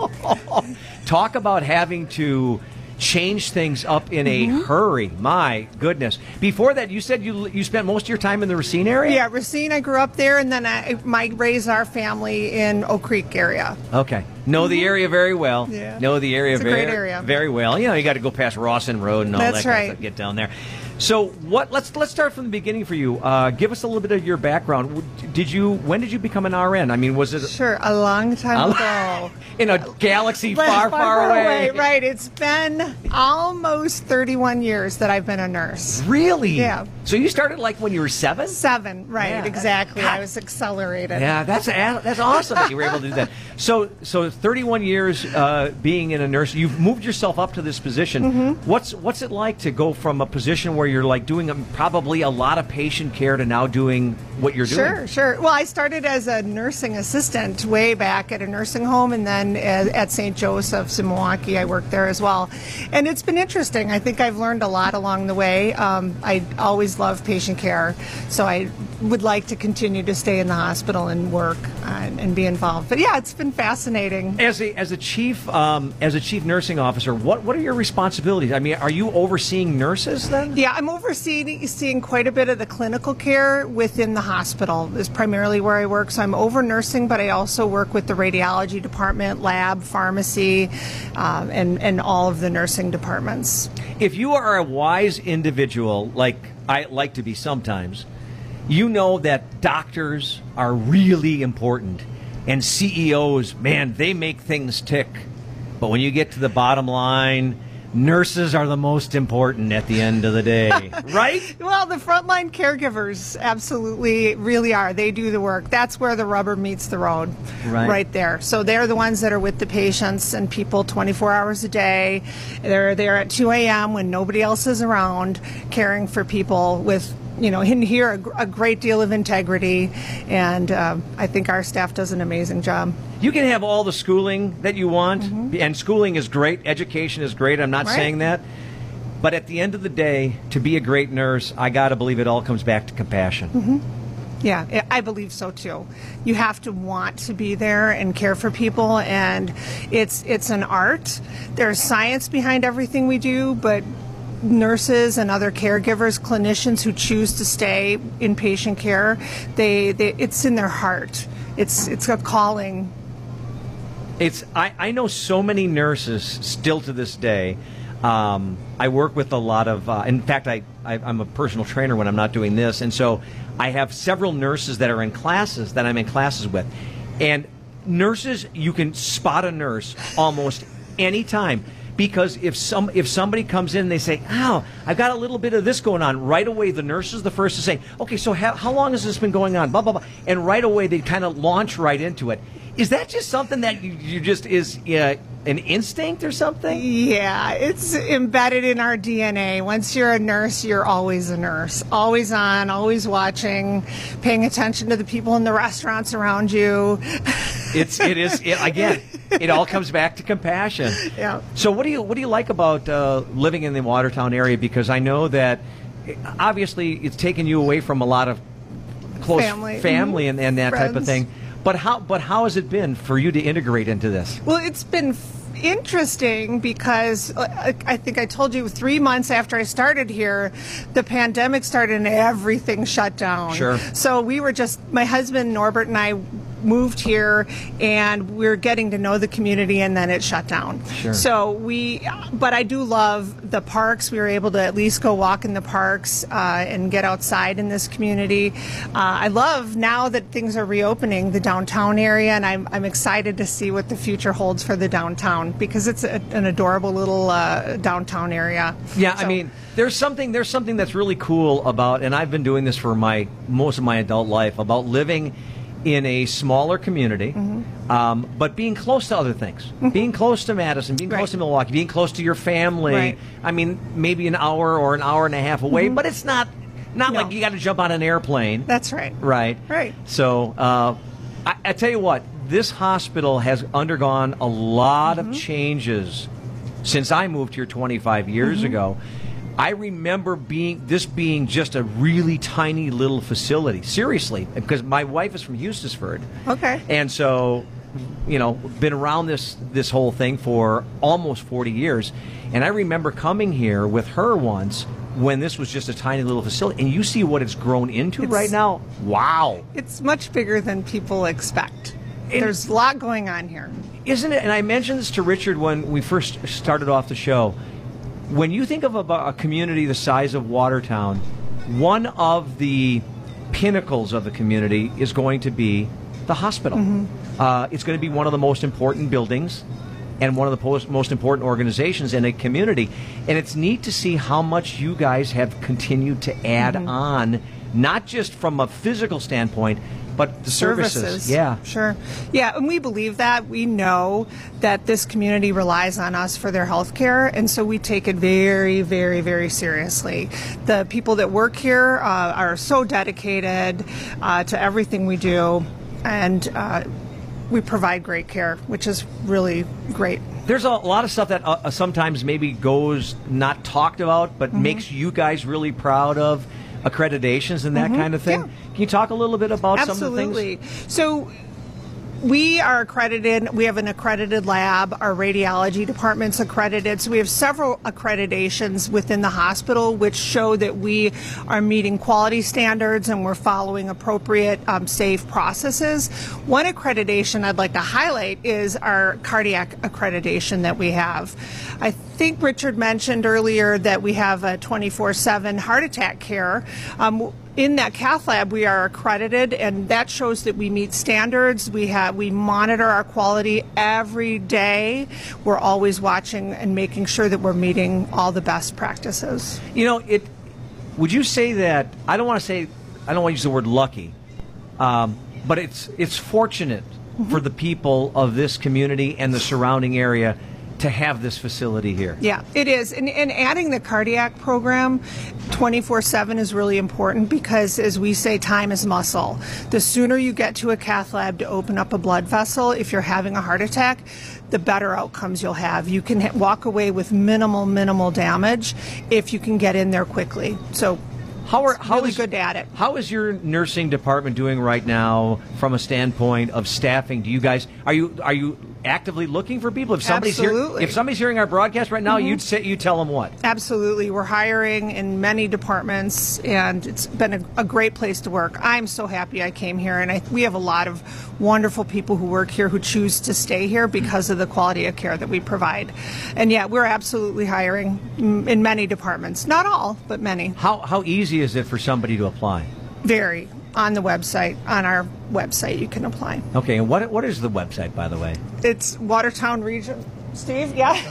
S17: (laughs)
S2: Talk about having to change things up in a
S17: Mm-hmm.
S2: hurry. My goodness. Before that, you said you you spent most of your time in the Racine area.
S17: Yeah, Racine, I grew up there, and then I, I raised our family in Oak Creek area.
S2: Okay. Know the area very well.
S17: Mm-hmm. Yeah.
S2: Know the area
S17: It's
S2: very
S17: great area.
S2: very well. You know, you got to go past Rawson Road and all
S17: That's
S2: that kind
S17: right.
S2: of stuff get down there. So, what? Let's let's start from the beginning for you. Uh, give us a little bit of your background. Did you? When did you become an RN? I mean, was it
S17: Sure, a long time ago. (laughs)
S2: in a galaxy
S17: But
S2: far, far, away?
S17: Right. It's been almost 31 years that I've been a nurse.
S2: Really?
S17: Yeah.
S2: So you started like when you were seven?
S17: Seven, right,
S2: Yeah.
S17: exactly. I was accelerated.
S2: Yeah, that's that's awesome that you were able to do that. (laughs) So, so 31 years uh, being in a nurse, you've moved yourself up to this position.
S17: Mhm.
S2: What's what's it like to go from a position where you're like doing um, probably a lot of patient care to now doing what you're doing?
S17: sure. Sure. Well, I started as a nursing assistant way back at a nursing home, and then at, at St. Joseph's in Milwaukee, I worked there as well. And it's been interesting. I think I've learned a lot along the way. Um, I always love patient care, so I would like to continue to stay in the hospital and work uh, and be involved. But yeah, it's been fascinating.
S2: As a as a chief um, as a chief nursing officer, what what are your responsibilities? I mean, are you overseeing nurses then?
S17: Yeah, I'm overseeing seeing quite a bit of the clinical care within the hospital. Is primarily where I work. So I'm over nursing, but I also work with the radiology department, lab, pharmacy, um, and and all of the nursing departments.
S2: If you are a wise individual, like I like to be sometimes, you know that doctors are really important and CEOs, man, they make things tick. But when you get to the bottom line, nurses are the most important at the end of the day, (laughs) right?
S17: Well, the frontline caregivers absolutely really are. They do the work. That's where the rubber meets the road,
S2: Right.
S17: there. So they're the ones that are with the patients and people 24 hours a day. They're there at 2 a.m. when nobody else is around, caring for people with. You know, in here, a, a great deal of integrity, and um I think our staff does an amazing job.
S2: You can have all the schooling that you want, and schooling is great, education is great. I'm not
S17: Right.
S2: saying that. But at the end of the day, to be a great nurse, I got to believe it all comes back to compassion.
S17: hmm Yeah, I I believe so too. You have to want to be there and care for people, and it's it's an art. There's science behind everything we do, but nurses and other caregivers, clinicians who choose to stay in patient care, they, they it's in their heart. It's it's a calling.
S2: It's I, I know so many nurses still to this day. Um, I work with a lot of. Uh, in fact, I, I I'm a personal trainer when I'm not doing this, and so I have several nurses that are in classes that I'm in classes with, and nurses you can spot a nurse almost any time because if some if somebody comes in and they say, "Oh, I've got a little bit of this going on," right away the nurse is the first to say, "Okay, so how, how long has this been going on?" Blah blah blah, and right away they kind of launch right into it. Is that just something that you, you just is uh, an instinct or something?
S17: Yeah, it's embedded in our DNA. Once you're a nurse, you're always a nurse. Always on, always watching, paying attention to the people in the restaurants around you. (laughs)
S2: It's it is it, again. It all comes back to compassion.
S17: Yeah.
S2: So what do you what do you like about uh, living in the Watertown area? Because I know that obviously it's taken you away from a lot of close
S17: Family.
S2: family and, and that type of thing. But how but how has it been for you to integrate into this?
S17: Well, it's been f- interesting because uh, I I think I told you three months after I started here, the pandemic started and everything shut down.
S2: Sure.
S17: So we were just, my husband Norbert and I moved here and we are getting to know the community and then it shut down.
S2: Sure.
S17: So we, but I do love the parks. We were able to at least go walk in the parks uh, and get outside in this community. Uh, I love now that things are reopening the downtown area, and I'm, I'm excited to see what the future holds for the downtown because it's a, an adorable little uh, downtown area.
S2: Yeah, I mean, there's something there's something that's really cool about, and I've been doing this for my most of my adult life about living in a smaller community, um, but being close to other things, being close to Madison, being close to Milwaukee, being close to your family.
S17: Right.
S2: I mean, maybe an hour or an hour and a half away,
S17: Mhm.
S2: but it's not not
S17: No.
S2: like you got to jump on an airplane.
S17: That's right.
S2: Right.
S17: Right.
S2: So uh, I, I tell you what, this hospital has undergone a lot of changes since I moved here 25 years
S17: Mhm.
S2: ago. I remember being this being just a really tiny little facility. Seriously, because my wife is from Hustisford,
S17: Okay.
S2: and so you know been around this this whole thing for almost 40 years. And I remember coming here with her once when this was just a tiny little facility, and you see what it's grown into
S17: It's-
S2: right now. Wow.
S17: It's much bigger than people expect. There's a lot going on here.
S2: Isn't it? And I mentioned this to Richard when we first started off the show. When you think of a, a community the size of Watertown, one of the pinnacles of the community is going to be the hospital. Uh, it's going to be one of the most important buildings and one of the post, most important organizations in a community. And it's neat to see how much you guys have continued to add on, not just from a physical standpoint, but the services. Yeah.
S17: Sure. Yeah, and we believe that. We know that this community relies on us for their health care, and so we take it very, very, very seriously. The people that work here uh, are so dedicated uh, to everything we do, and uh, we provide great care, which is really great.
S2: There's a lot of stuff that uh, sometimes maybe goes not talked about, but
S17: Mm-hmm.
S2: makes you guys really proud of accreditations and that
S17: Mhm.
S2: kind of thing. Can you talk a little bit about some of the things?
S17: Absolutely. So we are accredited. We have an accredited lab. Our radiology department's accredited. So we have several accreditations within the hospital which show that we are meeting quality standards and we're following appropriate um, safe processes. One accreditation I'd like to highlight is our cardiac accreditation that we have. I think Richard mentioned earlier that we have a 24 7 heart attack care. Um, in that cath lab we are accredited and that shows that we meet standards we have we monitor our quality every day we're always watching and making sure that we're meeting all the best practices
S2: You know, it. Would you say that? I don't want to say. I don't want to use the word lucky, um, but it's it's fortunate
S17: Mm-hmm.
S2: for the people of this community and the surrounding area to have this facility here.
S17: yeah it is and, and adding the cardiac program 24-7 is really important because as we say time is muscle the sooner you get to a cath lab to open up a blood vessel if you're having a heart attack the better outcomes you'll have you can walk away with minimal minimal damage if you can get in there quickly so
S2: How are how
S17: really
S2: is-
S17: good at it.
S2: How is your nursing department doing right now from a standpoint of staffing? Do you guys are you are you actively looking for people? If somebody's here, if somebody's hearing our broadcast right now,
S17: Mhm.
S2: you'd say you tell them what?
S17: Absolutely. We're hiring in many departments, and it's been a, a great place to work. I'm so happy I came here, and I, we have a lot of wonderful people who work here who choose to stay here because of the quality of care that we provide. And yeah, we're absolutely hiring in many departments. Not all, but many.
S2: How how easy is it for somebody to apply?
S17: Very. On the website, on our website, you can apply.
S2: Okay, and what what is the website by the way?
S17: It's Watertown Region. Steve, yeah? (laughs)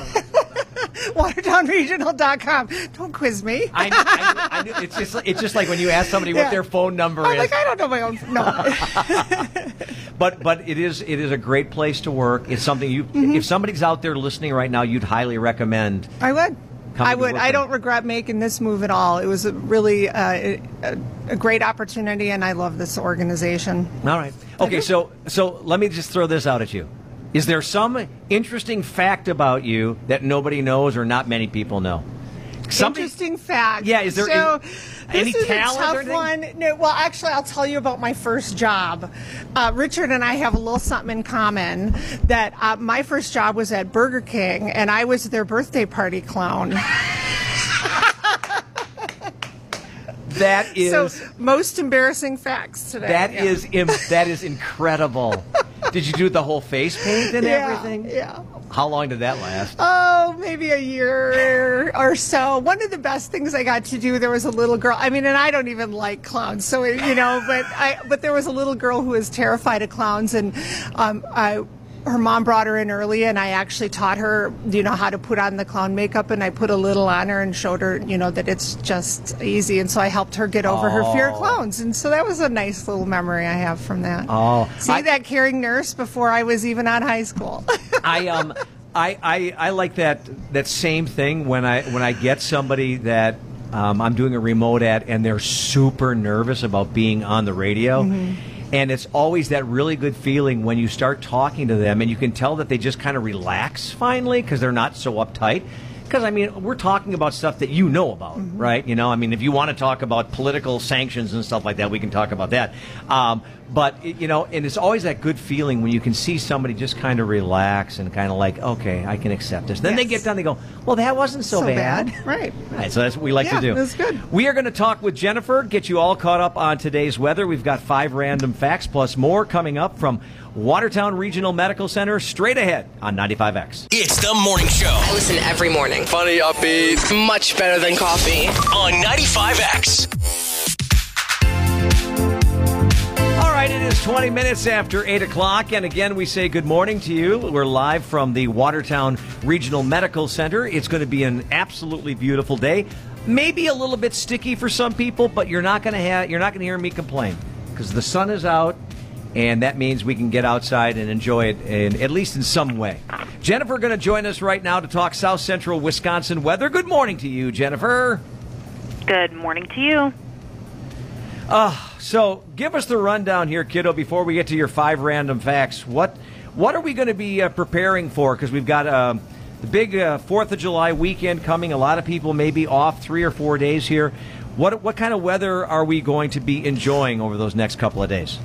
S17: WatertownRegional.com. Don't quiz me.
S2: I, I, I, it's just it's just like when you ask somebody
S17: Yeah.
S2: what their phone number
S17: I'm
S2: is.
S17: like, I don't know my own. No. (laughs)
S2: But but it is it is a great place to work. It's something you
S17: Mm-hmm.
S2: if somebody's out there listening right now, you'd highly recommend.
S17: I would. I would. I don't regret making this move at all. It was a really uh, a, a great opportunity, and I love this organization.
S2: All right. Okay, so so let me just throw this out at you. Is there some interesting fact about you that nobody knows or not many people know? Something-
S17: Interesting fact.
S2: Yeah, is there
S17: so?
S2: any
S17: this is a tough one. No, well, actually, I'll tell you about my first job. Uh, Richard and I have a little something in common. That uh, my first job was at Burger King, and I was their birthday party clown. (laughs)
S2: That (laughs) is
S17: so most embarrassing facts today.
S2: that
S17: Yeah.
S2: is im- that is incredible. (laughs) Did you do the whole face paint and
S17: Yeah,
S2: everything?
S17: Yeah.
S2: How long did that last?
S17: Oh, maybe a year or so. One of the best things I got to do, there was a little girl. I mean, and I don't even like clowns, so you know, but I, but there was a little girl who was terrified of clowns, and um, I. her mom brought her in early, and I actually taught her, you know, how to put on the clown makeup, and I put a little on her and showed her, you know, that it's just easy, and so I helped her get over her fear of
S2: Oh.
S17: clowns, and so that was a nice little memory I have from that.
S2: Oh,
S17: See
S2: I-
S17: that caring nurse before I was even on high school. (laughs)
S2: I um I, I I like that that same thing when I when I get somebody that um, I'm doing a remote at and they're super nervous about being on the radio.
S17: Mhm.
S2: And it's always that really good feeling when you start talking to them and you can tell that they just kind of relax finally because they're not so uptight. Because, I mean, we're talking about stuff that you know about, right? You know, I mean, if you want to talk about political sanctions and stuff like that, we can talk about that. Um, but, you know, and it's always that good feeling when you can see somebody just kind of relax and kind of like, okay, I can accept this. Then they get done, they go, well, that wasn't so,
S17: So
S2: bad.
S17: bad. (laughs) Right.
S2: Right, so that's what we like
S17: Yeah,
S2: to do.
S17: that's good.
S2: We are going to talk with Jennifer, get you all caught up on today's weather. We've got five random facts plus more coming up from Watertown Regional Medical Center straight ahead on 95X.
S1: It's the morning show
S18: I listen every morning. Funny, upbeat. Much better than coffee.
S1: on 95X.
S2: All right, it is 20 minutes after 8 o'clock, and again, we say good morning to you. We're live from the Watertown Regional Medical Center. It's going to be an absolutely beautiful day. Maybe a little bit sticky for some people, but you're not going to have you're not going to hear me complain because the sun is out, and that means we can get outside and enjoy it, in, at least in some way. Jennifer going to join us right now to talk South Central Wisconsin weather. Good morning to you, Jennifer.
S7: Good morning to you.
S2: Uh, so give us the rundown here, kiddo, before we get to your five random facts. What what are we going to be uh, preparing for? Because we've got um, the big uh, Fourth of July weekend coming. A lot of people may be off three or four days here. What what kind of weather are we going to be enjoying over those next couple of days?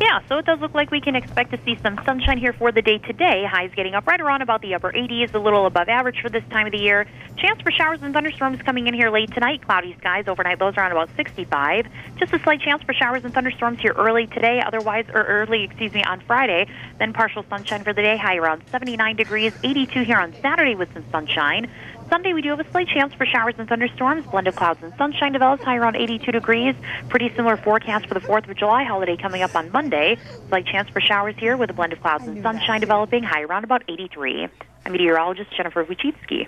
S7: Yeah, so it does look like we can expect to see some sunshine here for the day today. Highs getting up right around about the upper 80s, a little above average for this time of the year. Chance for showers and thunderstorms coming in here late tonight. Cloudy skies overnight, lows around about 65. Just a slight chance for showers and thunderstorms here early today, otherwise, or early, excuse me, on Friday. Then partial sunshine for the day, high around 79 degrees, 82 here on Saturday with some sunshine. Sunday, we do have a slight chance for showers and thunderstorms. Blend of clouds and sunshine develops high around 82 degrees. Pretty similar forecast for the 4th of July holiday coming up on Monday. Slight chance for showers here with a blend of clouds and sunshine developing high around about 83. I'm meteorologist Jennifer Wuchitsky.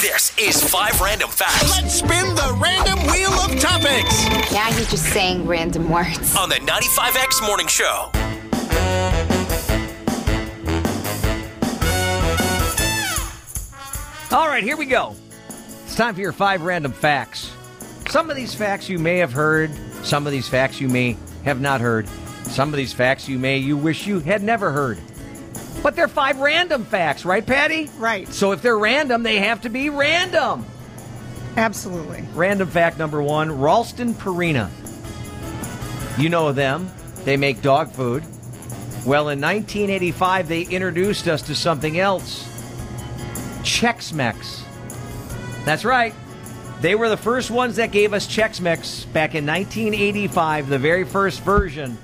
S1: This is five random facts
S14: Let's spin the random wheel of topics.
S19: Now you're just saying random words.
S1: on the 95X morning show.
S2: All right, here we go. It's time for your five random facts. Some of these facts you may have heard, some of these facts you may have not heard, some of these facts you may you wish you had never heard. But they're five random facts, right, Patty?
S17: Right.
S2: So if they're random, they have to be random.
S17: Absolutely.
S2: Random fact number one Ralston Purina. You know them, they make dog food. Well, in 1985, they introduced us to something else Chex Mix. That's right. They were the first ones that gave us Chex Mix back in 1985, the very first version.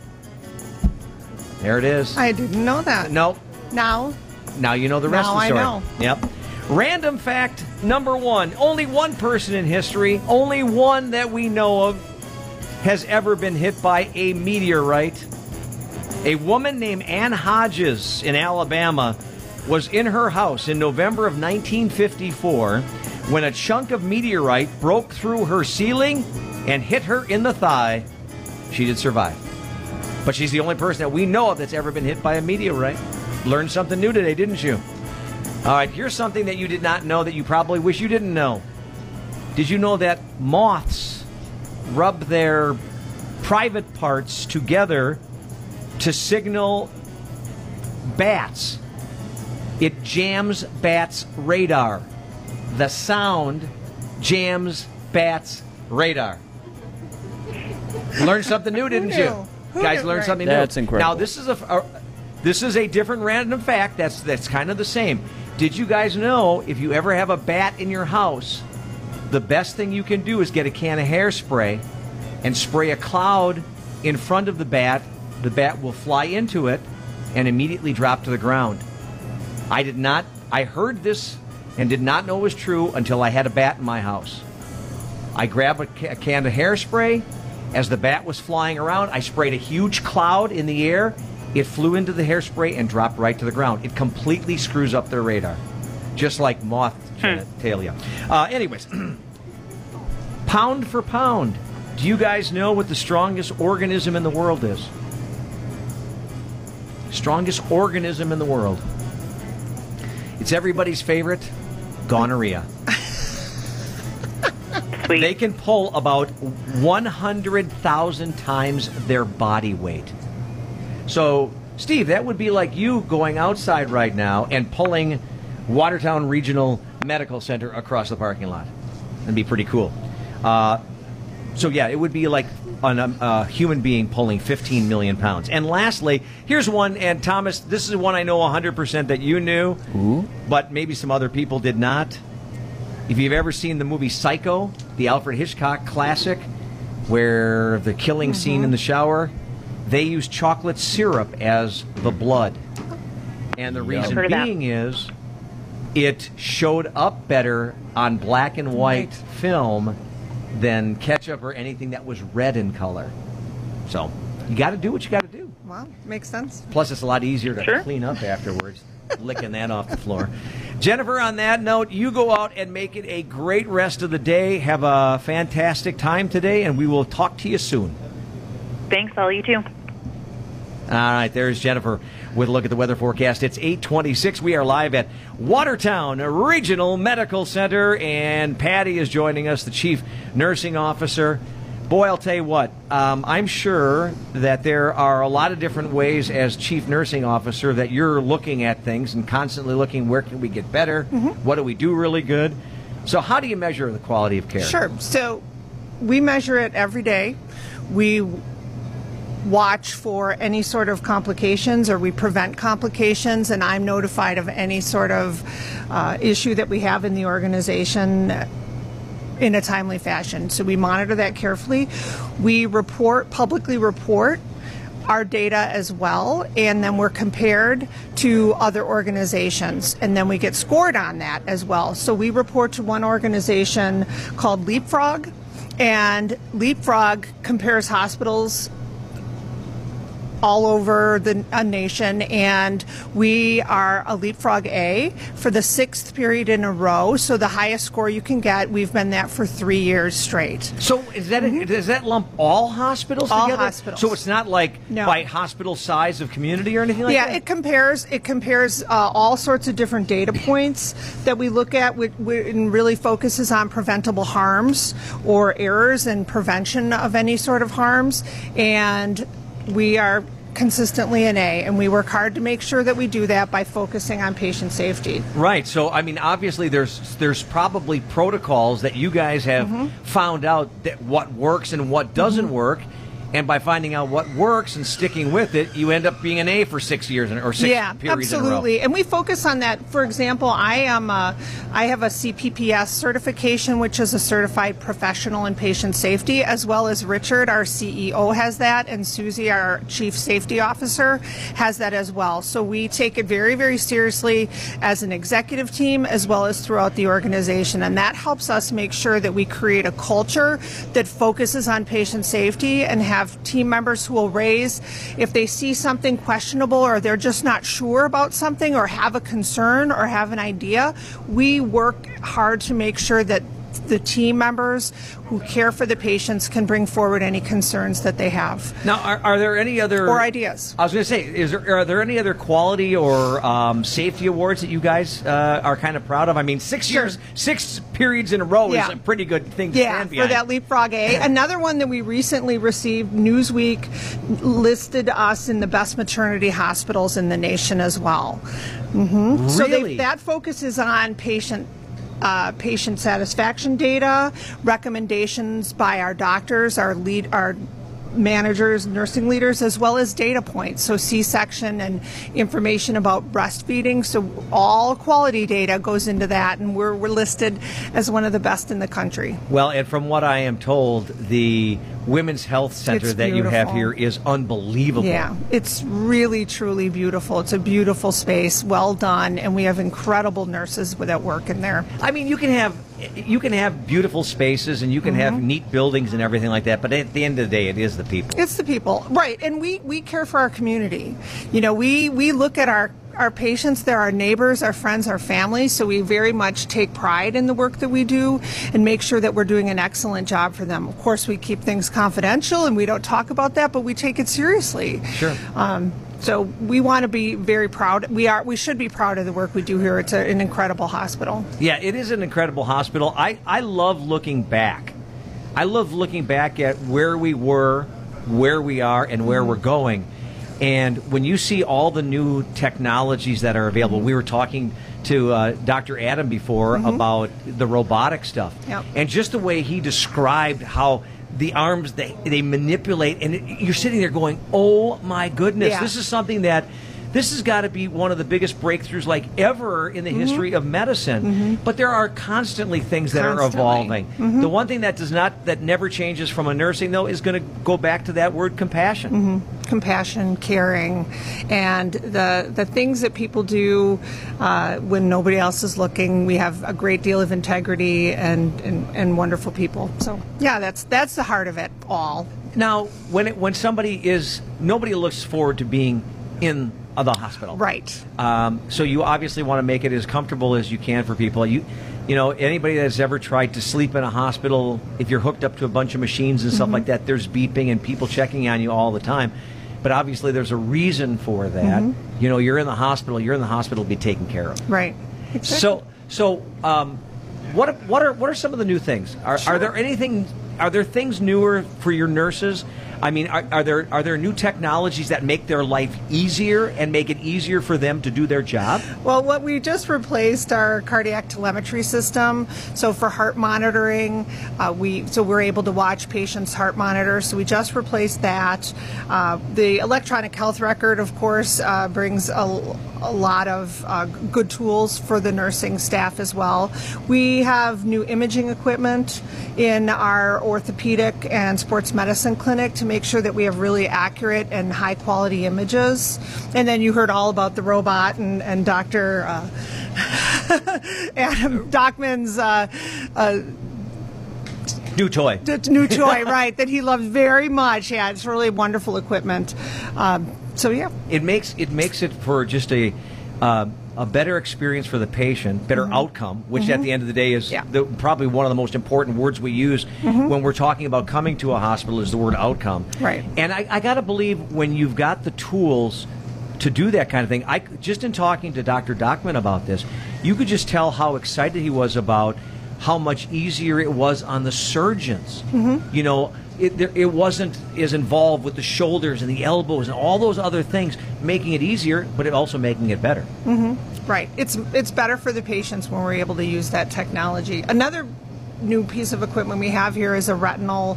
S2: There it is.
S17: I didn't know that.
S2: Nope.
S17: Now,
S2: Now you know the rest
S17: Now
S2: of the
S17: I
S2: story.
S17: know.
S2: Yep. Random fact number one only one person in history, only one that we know of, has ever been hit by a meteorite. A woman named Ann Hodges in Alabama was in her house in November of 1954 when a chunk of meteorite broke through her ceiling and hit her in the thigh. She did survive. But she's the only person that we know of that's ever been hit by a meteorite. Learned something new today, didn't you? All right, here's something that you did not know that you probably wish you didn't know. Did you know that moths rub their private parts together to signal bats? It jams bats' radar. The sound jams bats' radar. Learned something new, didn't
S17: knew?
S2: you?
S17: Who
S2: Guys
S17: knew?
S2: learned
S17: Right.
S2: something
S3: That's incredible.
S2: Now this is a, a this is a different random fact. That's that's kind of the same. Did you guys know if you ever have a bat in your house, the best thing you can do is get a can of hairspray and spray a cloud in front of the bat. The bat will fly into it and immediately drop to the ground. I did not. I heard this and did not know it was true until I had a bat in my house. I grabbed a, ca- a can of hairspray. As the bat was flying around, I sprayed a huge cloud in the air, It flew into the hairspray and dropped right to the ground. It completely screws up their radar, just like moth genitalia. Uh, anyways, (clears throat) pound for pound, do you guys know what the strongest organism in the world is? Strongest organism in the world. It's everybody's favorite gonorrhea. They can pull about 100,000 times their body weight. So, Steve, that would be like you going outside right now and pulling Watertown Regional Medical Center across the parking lot. That'd be pretty cool. Uh, so, yeah, it would be like an, um, a human being pulling 15 million pounds. And lastly, here's one, and Thomas, this is one I know 100% that you knew, but maybe some other people did not. If you've ever seen the movie Psycho, the Alfred Hitchcock classic, where the killing scene in the shower, they use chocolate syrup as the blood. And the reason
S7: Heard of that.
S2: being is it showed up better on black and white film than ketchup or anything that was red in color. So you got to do what you got to do.
S17: Well, makes sense.
S2: Plus, it's a lot easier to
S17: Sure.
S2: clean up afterwards, licking that off the floor. Jennifer, on that note, you go out and make it a great rest of the day. Have a fantastic time today, and we will talk to you soon.
S7: Thanks, all you too.
S2: All right, there's Jennifer with a look at the weather forecast. It's 826. We are live at Watertown Regional Medical Center, and Patty is joining us, the chief nursing officer. Boy, I'll tell you what, um, I'm sure that there are a lot of different ways as chief nursing officer that you're looking at things and constantly looking where can we get better? What do we do really good? So, how do you measure the quality of care?
S17: Sure. So we measure it every day. We watch for any sort of complications or we prevent complications, and I'm notified of any sort of uh, issue that we have in the organization in a timely fashion. So we monitor that carefully. We report, publicly report our data as well, and then we're compared to other organizations, and then we get scored on that as well. So we report to one organization called Leapfrog, and Leapfrog compares hospitals all over the a nation, and we are a Leapfrog A for the sixth period in a row. So the highest score you can get, we've been that for three years straight.
S2: So is that does that lump all hospitals
S17: All
S2: together?
S17: hospitals.
S2: So it's not like
S17: No.
S2: by hospital size of community or anything like
S17: yeah,
S2: that.
S17: Yeah, it compares. It compares uh, all sorts of different data points that we look at, which, which and really focuses on preventable harms or errors and prevention of any sort of harms. And we are consistently an A, and we work hard to make sure that we do that by focusing on patient safety.
S2: Right. So I mean, obviously, there's there's probably protocols that you guys have
S17: Mhm.
S2: found out that what works and what doesn't work, and by finding out what works and sticking with it, you end up being an A for six years or six
S17: yeah,
S2: periods
S17: absolutely. And we focus on that. For example, I am a, I have a CPPS certification, which is a certified professional in patient safety, as well as Richard, our CEO, has that, and Susie, our chief safety officer, has that as well. So we take it very, very seriously as an executive team, as well as throughout the organization, and that helps us make sure that we create a culture that focuses on patient safety and have team members who will raise if they see something questionable or they're just not sure about something or have a concern or have an idea. We work hard to make sure that the team members who care for the patients can bring forward any concerns that they have.
S2: Now, are, are there any other
S17: Or ideas.
S2: I was going to say, is there are there any other quality or um, safety awards that you guys uh, are kind of proud of? I mean, six years, six periods in a row
S17: Yeah.
S2: is a pretty good thing to
S17: Yeah, for that Leapfrog A. (clears throat) Another one that we recently received, Newsweek listed us in the best maternity hospitals in the nation as well. hmm So they, that focuses on patient. Uh, patient satisfaction data, recommendations by our doctors, our lead, our managers, nursing leaders, as well as data points. So C-section and information about breastfeeding. So all quality data goes into that, and we're, we're listed as one of the best in the country.
S2: Well, and from what I am told, the Women's Health Center that you have here is unbelievable.
S17: Yeah, it's really, truly beautiful. It's a beautiful space, well done, and we have incredible nurses that work in there.
S2: I mean, you can have you can have beautiful spaces and you can have neat buildings and everything like that, but at the end of the day, it is the people.
S17: It's the people, right? And we we care for our community. You know, we we look at our our patients, they're our neighbors, our friends, our families, so we very much take pride in the work that we do and make sure that we're doing an excellent job for them. Of course, we keep things confidential and we don't talk about that, but we take it seriously.
S2: Sure.
S17: Um, so we want to be very proud. We are. We should be proud of the work we do here. It's a, an incredible hospital.
S2: Yeah, it is an incredible hospital. I, I love looking back. I love looking back at where we were, where we are, and where we're going. And when you see all the new technologies that are available, we were talking to uh, Dr. Adam before about the robotic stuff.
S17: Yep.
S2: And just the way he described how the arms they, they manipulate, and it, you're sitting there going, oh my goodness,
S17: Yeah.
S2: this is something that. This has got to be one of the biggest breakthroughs, like ever in the
S17: Mm-hmm.
S2: history of medicine. But there are constantly things that are
S17: Constantly.
S2: evolving.
S17: Mhm.
S2: The one thing that does not, that never changes from a nursing though, is going to go back to that word compassion.
S17: Mm-hmm. compassion, caring, and the the things that people do uh, when nobody else is looking. We have a great deal of integrity and, and, and wonderful people. So yeah, that's that's the heart of it all.
S2: Now, when it, when somebody is, nobody looks forward to being in uh, the hospital.
S17: Right.
S2: Um, so you obviously want to make it as comfortable as you can for people. You, you know, anybody that's ever tried to sleep in a hospital, if you're hooked up to a bunch of machines and stuff
S17: Mhm.
S2: like that, there's beeping and people checking on you all the time. But obviously, there's a reason for that.
S17: Mhm.
S2: You know, you're in the hospital. You're in the hospital to be taken care of.
S17: Right.
S2: So, so um, what what are what are some of the new things? Are, are there anything? Are there things newer for your nurses? I mean, are, are there are there new technologies that make their life easier and make it easier for them to do their job?
S17: Well, what we just replaced our cardiac telemetry system. So for heart monitoring, uh, we so we're able to watch patients' heart monitors. So we just replaced that. Uh, the electronic health record, of course, uh, brings a, a lot of uh, good tools for the nursing staff as well. We have new imaging equipment in our orthopedic and sports medicine clinic to make sure that we have really accurate and high quality images. And then you heard all about the robot and, and Dr. Uh, (laughs) Adam Dockman's uh, uh,
S2: New toy.
S17: d- new toy, (laughs) right, that he loves very much. Yeah, it's really wonderful equipment. Um, so, yeah.
S2: It makes it makes it for just a uh, a better experience for the patient, better outcome, which at
S17: Mhm.
S2: the end of the day is
S17: Yeah.
S2: the, probably one of the most important words we use
S17: Mhm.
S2: when we're talking about coming to a hospital is the word outcome.
S17: Right.
S2: And I, I got to believe when you've got the tools to do that kind of thing, I just in talking to Dr. Dockman about this, you could just tell how excited he was about how much easier it was on the surgeons.
S17: Mhm.
S2: You know, it, it wasn't as involved with the shoulders and the elbows and all those other things, making it easier, but it also making it better.
S17: hmm Right. It's it's better for the patients when we're able to use that technology. Another new piece of equipment we have here is a retinal.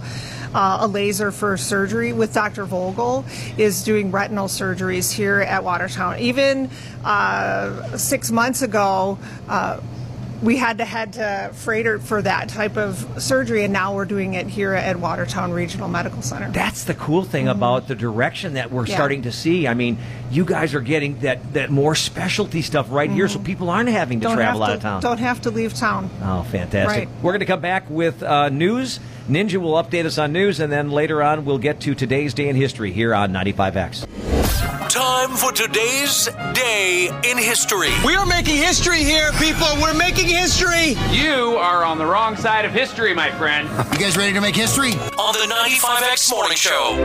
S17: Uh, a laser for surgery with Dr. Vogel is doing retinal surgeries here at Watertown. Even uh, six months ago, uh, we had to head to Froedtert for that type of surgery, and now we're doing it here at Watertown Regional Medical Center.
S2: That's the cool thing about the direction that we're
S17: Yeah.
S2: starting to see. I mean, you guys are getting that, that more specialty stuff right here, so people aren't having to
S17: don't
S2: travel
S17: have
S2: out of town.
S17: Don't have to leave town.
S2: Oh, fantastic.
S17: Right.
S2: We're going to come back with uh, news. Ninja will update us on news, and then later on, we'll get to today's day in history here on 95X.
S1: Time for today's day in history.
S14: We are making history here, people. We're making history.
S20: You are on the wrong side of history, my friend. (laughs)
S14: You guys ready to make history?
S1: On the 95X Morning Show.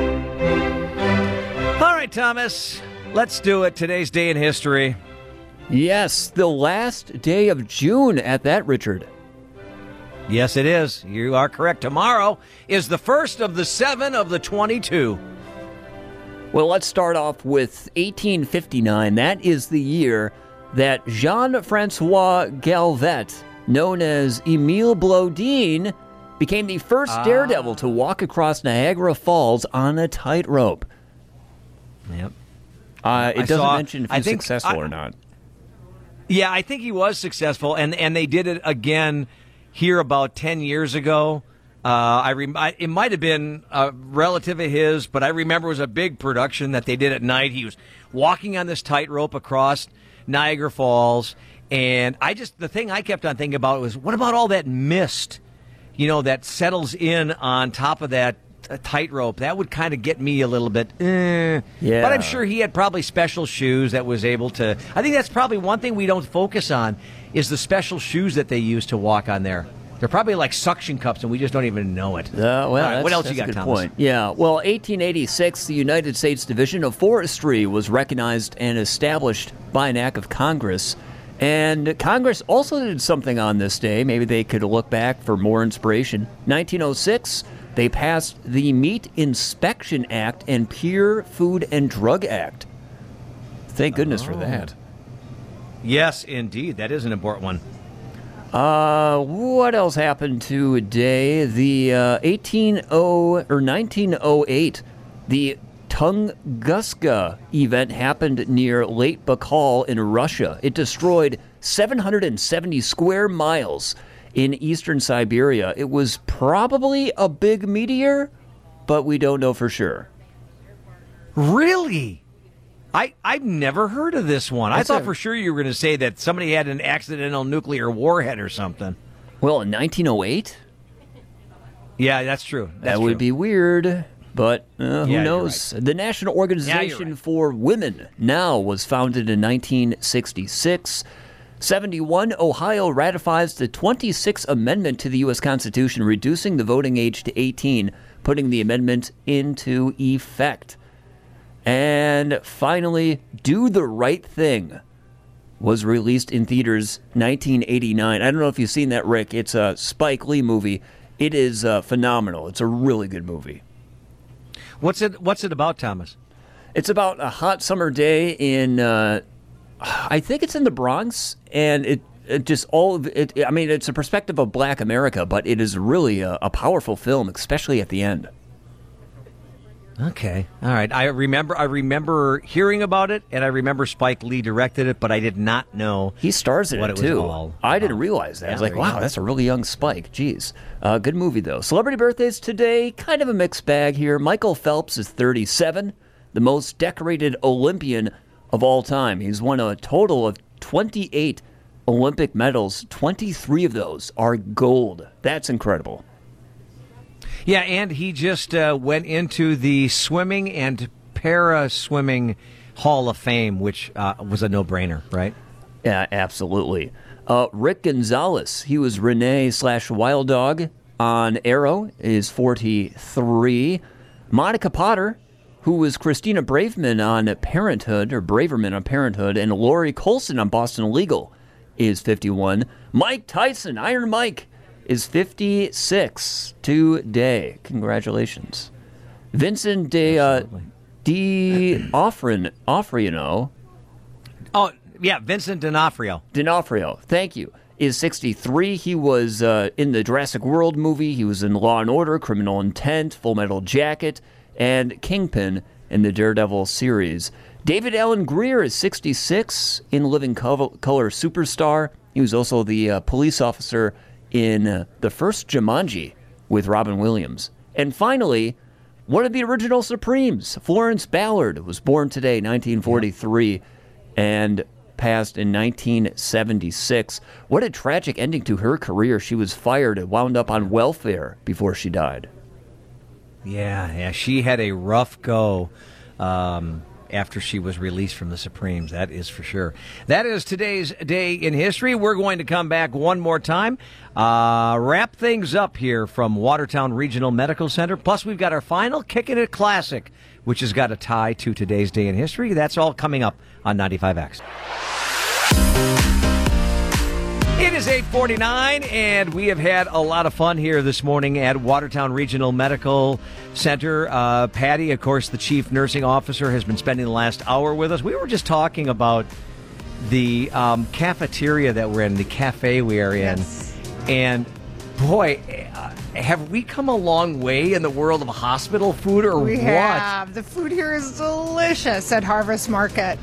S2: All right, Thomas, let's do it. Today's day in history.
S3: Yes, the last day of June at that, Richard.
S2: Yes, it is. You are correct. Tomorrow is the first of the seven of the 22.
S3: Well, let's start off with 1859. That is the year that Jean Francois Galvet, known as Emile Blondin, became the first
S2: Ah.
S3: daredevil to walk across Niagara Falls on a tightrope.
S2: Yep.
S3: Uh, it
S2: I
S3: doesn't
S2: saw-
S3: mention if he's successful
S2: I-
S3: or not.
S2: Yeah, I think he was successful, and and they did it again here about ten years ago. Uh, I, rem- I it might have been a relative of his, but I remember it was a big production that they did at night. He was walking on this tightrope across Niagara Falls, And I just the thing I kept on thinking about was what about all that mist, you know, that settles in on top of that uh, tightrope? That would kind of get me a little bit. Eh.
S3: Yeah.
S2: But I'm sure he had probably special shoes that was able to. I think that's probably one thing we don't focus on is the special shoes that they use to walk on there. They're probably like suction cups, and we just don't even know it.
S3: Uh, well,
S2: right,
S3: that's,
S2: what else you
S3: a
S2: got,
S3: good
S2: Thomas?
S3: point. Yeah. Well, 1886, the United States Division of Forestry was recognized and established by an act of Congress. And Congress also did something on this day. Maybe they could look back for more inspiration. 1906, they passed the Meat Inspection Act and Pure Food and Drug Act. Thank goodness for
S2: Oh.
S3: that.
S2: Yes, indeed, that is an important one.
S3: Uh, what else happened today? The uh, 180 or 1908, the Tunguska event happened near Lake Baikal in Russia. It destroyed 770 square miles in eastern Siberia. It was probably a big meteor, but we don't know for sure.
S2: Really? I I've never heard of this one. I thought
S3: a-
S2: for sure you were going to say that somebody had an accidental nuclear warhead or something.
S3: Well, in 1908,
S2: Yeah, that's true. That's
S3: that would
S2: true.
S3: be weird, but uh, who
S2: Yeah,
S3: knows? The National Organization for Women now was founded in 1966. 71, Ohio ratifies the 26th Amendment to the U.S. Constitution, reducing the voting age to 18, putting the amendment into effect. And finally, Do the Right Thing was released in theaters 1989. I don't know if you've seen that, Rick. It's a Spike Lee movie. It is uh, phenomenal. It's a really good movie.
S2: What's it What's it about, Thomas?
S3: It's about a hot summer day in, uh, I think it's in the Bronx, and it, it just all of it. I mean, it's a perspective of Black America, but it is really a, a powerful film, especially at the end.
S2: Okay, all right. I remember I remember hearing about it, and I remember Spike Lee directed it, but I did not know
S3: he stars in it
S2: it was
S3: too.
S2: all
S3: I didn't realize that. I was like, wow, that's a really young Spike. Jeez. Uh, good movie, though. Celebrity birthdays today, kind of a mixed bag here. Michael Phelps is 37, the most decorated Olympian of all time. He's won a total of 28 Olympic medals. 23 of those are gold. That's incredible.
S2: Yeah, and he just uh, went into the swimming and para swimming Hall of Fame, which uh, was a no brainer, right?
S3: Yeah, absolutely. Uh, Rick Gonzalez, he was Renee slash Wild Dog on Arrow, is 43. Monica Potter, who was Christina Braveman on Parenthood, or Braverman on Parenthood, and Lori Colson on Boston Legal, is 51. Mike Tyson, Iron Mike, is 56 today. Congratulations. Vincent de, uh, de Offrin, Offriano,
S2: Oh, yeah, Vincent D'Onofrio.
S3: D'Onofrio, thank you, is 63. He was uh, in the Jurassic World movie. He was in Law and Order, Criminal Intent, Full Metal Jacket, and Kingpin in the Daredevil series. David Alan Grier is 66 in Living Color Superstar. He was also the uh, police officer in the first Jumanji with Robin Williams. And finally, one of the original Supremes, Florence Ballard, was born today, 1943, and passed in 1976. What a tragic ending to her career. She was fired and wound up on welfare before she died.
S2: Yeah, yeah, she had a rough go um, after she was released from the Supremes. That is for sure. That is today's day in history. We're going to come back one more time, uh, wrap things up here from Watertown Regional Medical Center. Plus, we've got our final Kicking It Classic, which has got a tie to today's day in history. That's all coming up on 95X. It is 849, and we have had a lot of fun here this morning at Watertown Regional Medical Center. Uh, Patty, of course, the chief nursing officer, has been spending the last hour with us. We were just talking about the um, cafeteria that we're in, the cafe we are in. And boy, uh, have we come a long way in the world of hospital food or
S17: We
S2: what?
S17: have. The food here is delicious at Harvest Market.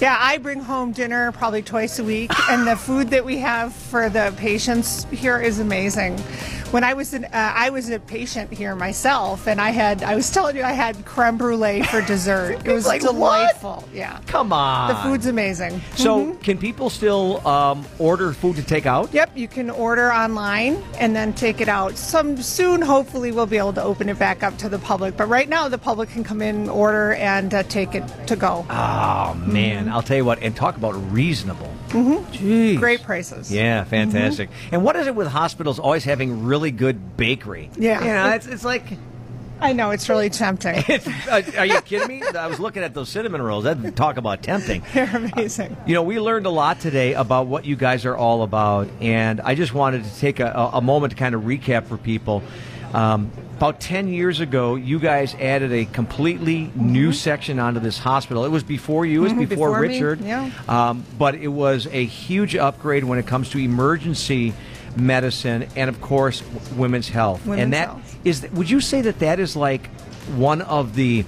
S17: Yeah, I bring home dinner probably twice a week, and the food that we have for the patients here is amazing. When I was an, uh, I was a patient here myself, and I had I was telling you I had creme brulee for dessert. (laughs) It was
S2: Like
S17: delightful. Yeah,
S2: Come on.
S17: the food's amazing.
S2: So,
S17: Mhm.
S2: can people still um, order food to take out?
S17: Yep, you can order online and then take it out. Some soon, hopefully, we'll be able to open it back up to the public. But right now, the public can come in, order, and uh, take it to go.
S2: Oh man, I'll tell you what, and talk about reasonable.
S17: Mm-hmm. Great prices.
S2: Yeah, fantastic. And what is it with hospitals always having really good bakery?
S17: Yeah.
S2: you know, it's, it's like.
S17: I know it's really tempting. (laughs)
S2: Uh, are you kidding me? I was looking at those cinnamon rolls. That talk about tempting. (laughs)
S17: They're amazing.
S2: You know, we learned a lot today about what you guys are all about, and I just wanted to take a, a moment to kind of recap for people. Um, about 10 years ago, you guys added a completely new section onto this hospital. It was before you, it was
S17: Mhm,
S2: before,
S17: before me,
S2: Richard.
S17: yeah.
S2: Um, but it was a huge upgrade when it comes to emergency medicine and, of course, w- women's health.
S17: Women's
S2: and that
S17: health.
S2: is. would you say that that is like one of the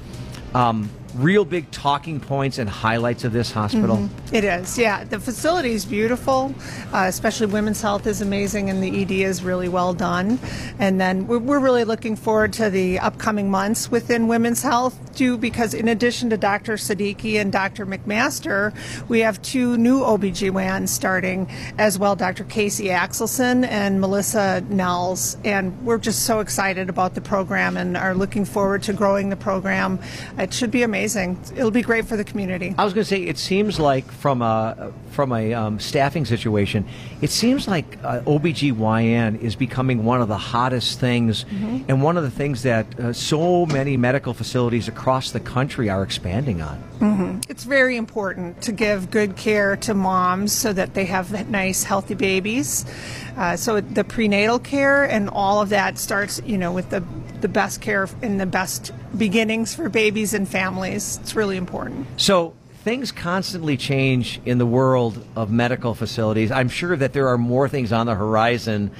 S2: um, real big talking points and highlights of this hospital?
S17: Mhm. It is, yeah. The facility is beautiful, uh, especially women's health is amazing, and the ED is really well done. And then we're, we're really looking forward to the upcoming months within women's health, too, because in addition to Dr. Siddiqui and Dr. McMaster, we have two new OBGYNs starting as well, Dr. Casey Axelson and Melissa Nels. And we're just so excited about the program and are looking forward to growing the program. It should be amazing. It'll be great for the community.
S2: I was going to say, it seems like from a from a um, staffing situation, it seems like uh, OBGYN is becoming one of the hottest things,
S17: Mhm.
S2: and one of the things that uh, so many medical facilities across the country are expanding on.
S17: hmm It's very important to give good care to moms so that they have nice, healthy babies. Uh, so the prenatal care and all of that starts, you know, with the the best care and the best beginnings for babies and families. It's really important.
S2: So things constantly change in the world of medical facilities. I'm sure that there are more things on the horizon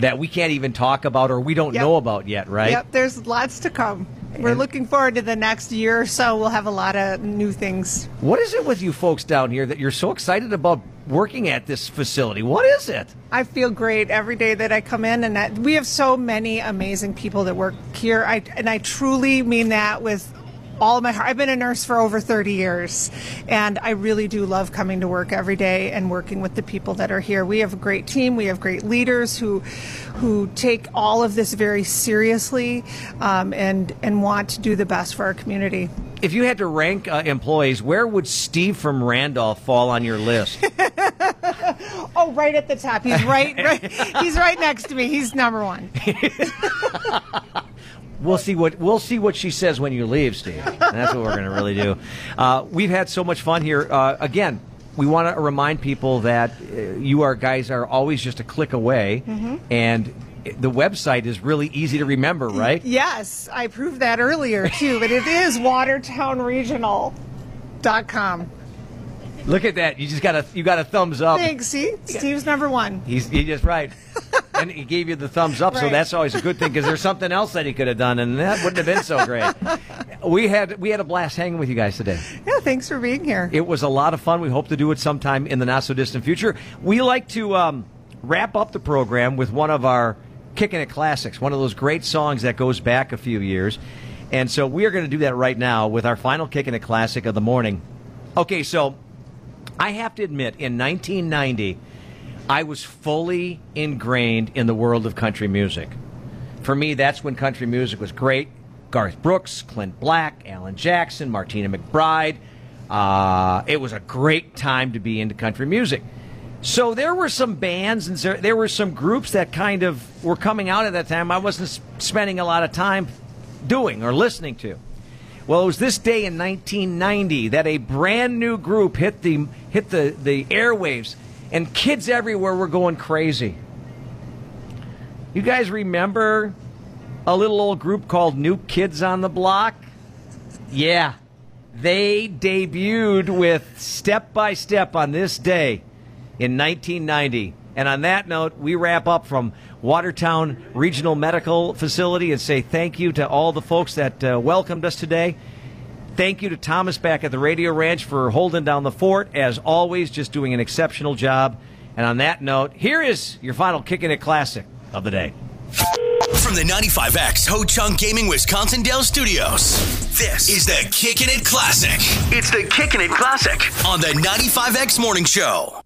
S2: that we can't even talk about or we don't
S17: Yep.
S2: know about yet, right?
S17: Yep, there's lots to come. We're
S2: And-
S17: looking forward to the next year or so. We'll have a lot of new things.
S2: What is it with you folks down here that you're so excited about working at this facility? What is it?
S17: I feel great every day that I come in, and that we have so many amazing people that work here. I and I truly mean that with all my heart. I've been a nurse for over 30 years, and I really do love coming to work every day and working with the people that are here. We have a great team. We have great leaders who who take all of this very seriously um, and and want to do the best for our community.
S2: If you had to rank uh, employees, where would Steve from Randolph fall on your list? (laughs)
S17: Oh, right at the top. He's right, right. He's right next to me. He's number one. (laughs)
S2: We'll see what we'll see what she says when you leave, Steve. That's what we're going to really do. Uh, we've had so much fun here. Uh, again, we want to remind people that uh, you are guys are always just a click away,
S17: Mhm.
S2: and the website is really easy to remember, right?
S17: Yes, I proved that earlier too, but it is watertownregional.com.
S2: Look at that! You just got a you got a thumbs up.
S17: Thanks. See, Steve's number one.
S2: He's he just right, (laughs) and he gave you the thumbs up. So that's always a good thing because there's something else that he could have done, and that wouldn't have been so great. (laughs) we had we had a blast hanging with you guys today.
S17: Yeah, thanks for being here.
S2: It was a lot of fun. We hope to do it sometime in the not so distant future. We like to um, wrap up the program with one of our kicking it classics, one of those great songs that goes back a few years. And so we are going to do that right now with our final kicking it classic of the morning. Okay, so I have to admit, in 1990, I was fully ingrained in the world of country music. For me, that's when country music was great. Garth Brooks, Clint Black, Alan Jackson, Martina McBride. Uh, it was a great time to be into country music. So there were some bands and there- there were some groups that kind of were coming out at that time. I wasn't spending a lot of time doing or listening to. Well, it was this day in 1990 that a brand new group hit the hit the, the airwaves, and kids everywhere were going crazy. You guys remember a little old group called New Kids on the Block? Yeah, they debuted with Step by Step on this day in 1990. And on that note, we wrap up from Watertown Regional Medical Facility and say thank you to all the folks that uh, welcomed us today. Thank you to Thomas back at the Radio Ranch for holding down the fort. As always, just doing an exceptional job. And on that note, here is your final Kicking It Classic of the day.
S1: From the 95X Ho Chunk Gaming Wisconsin Dells Studios, this is the Kickin' It Classic. It's the Kickin' It Classic on the 95X Morning Show.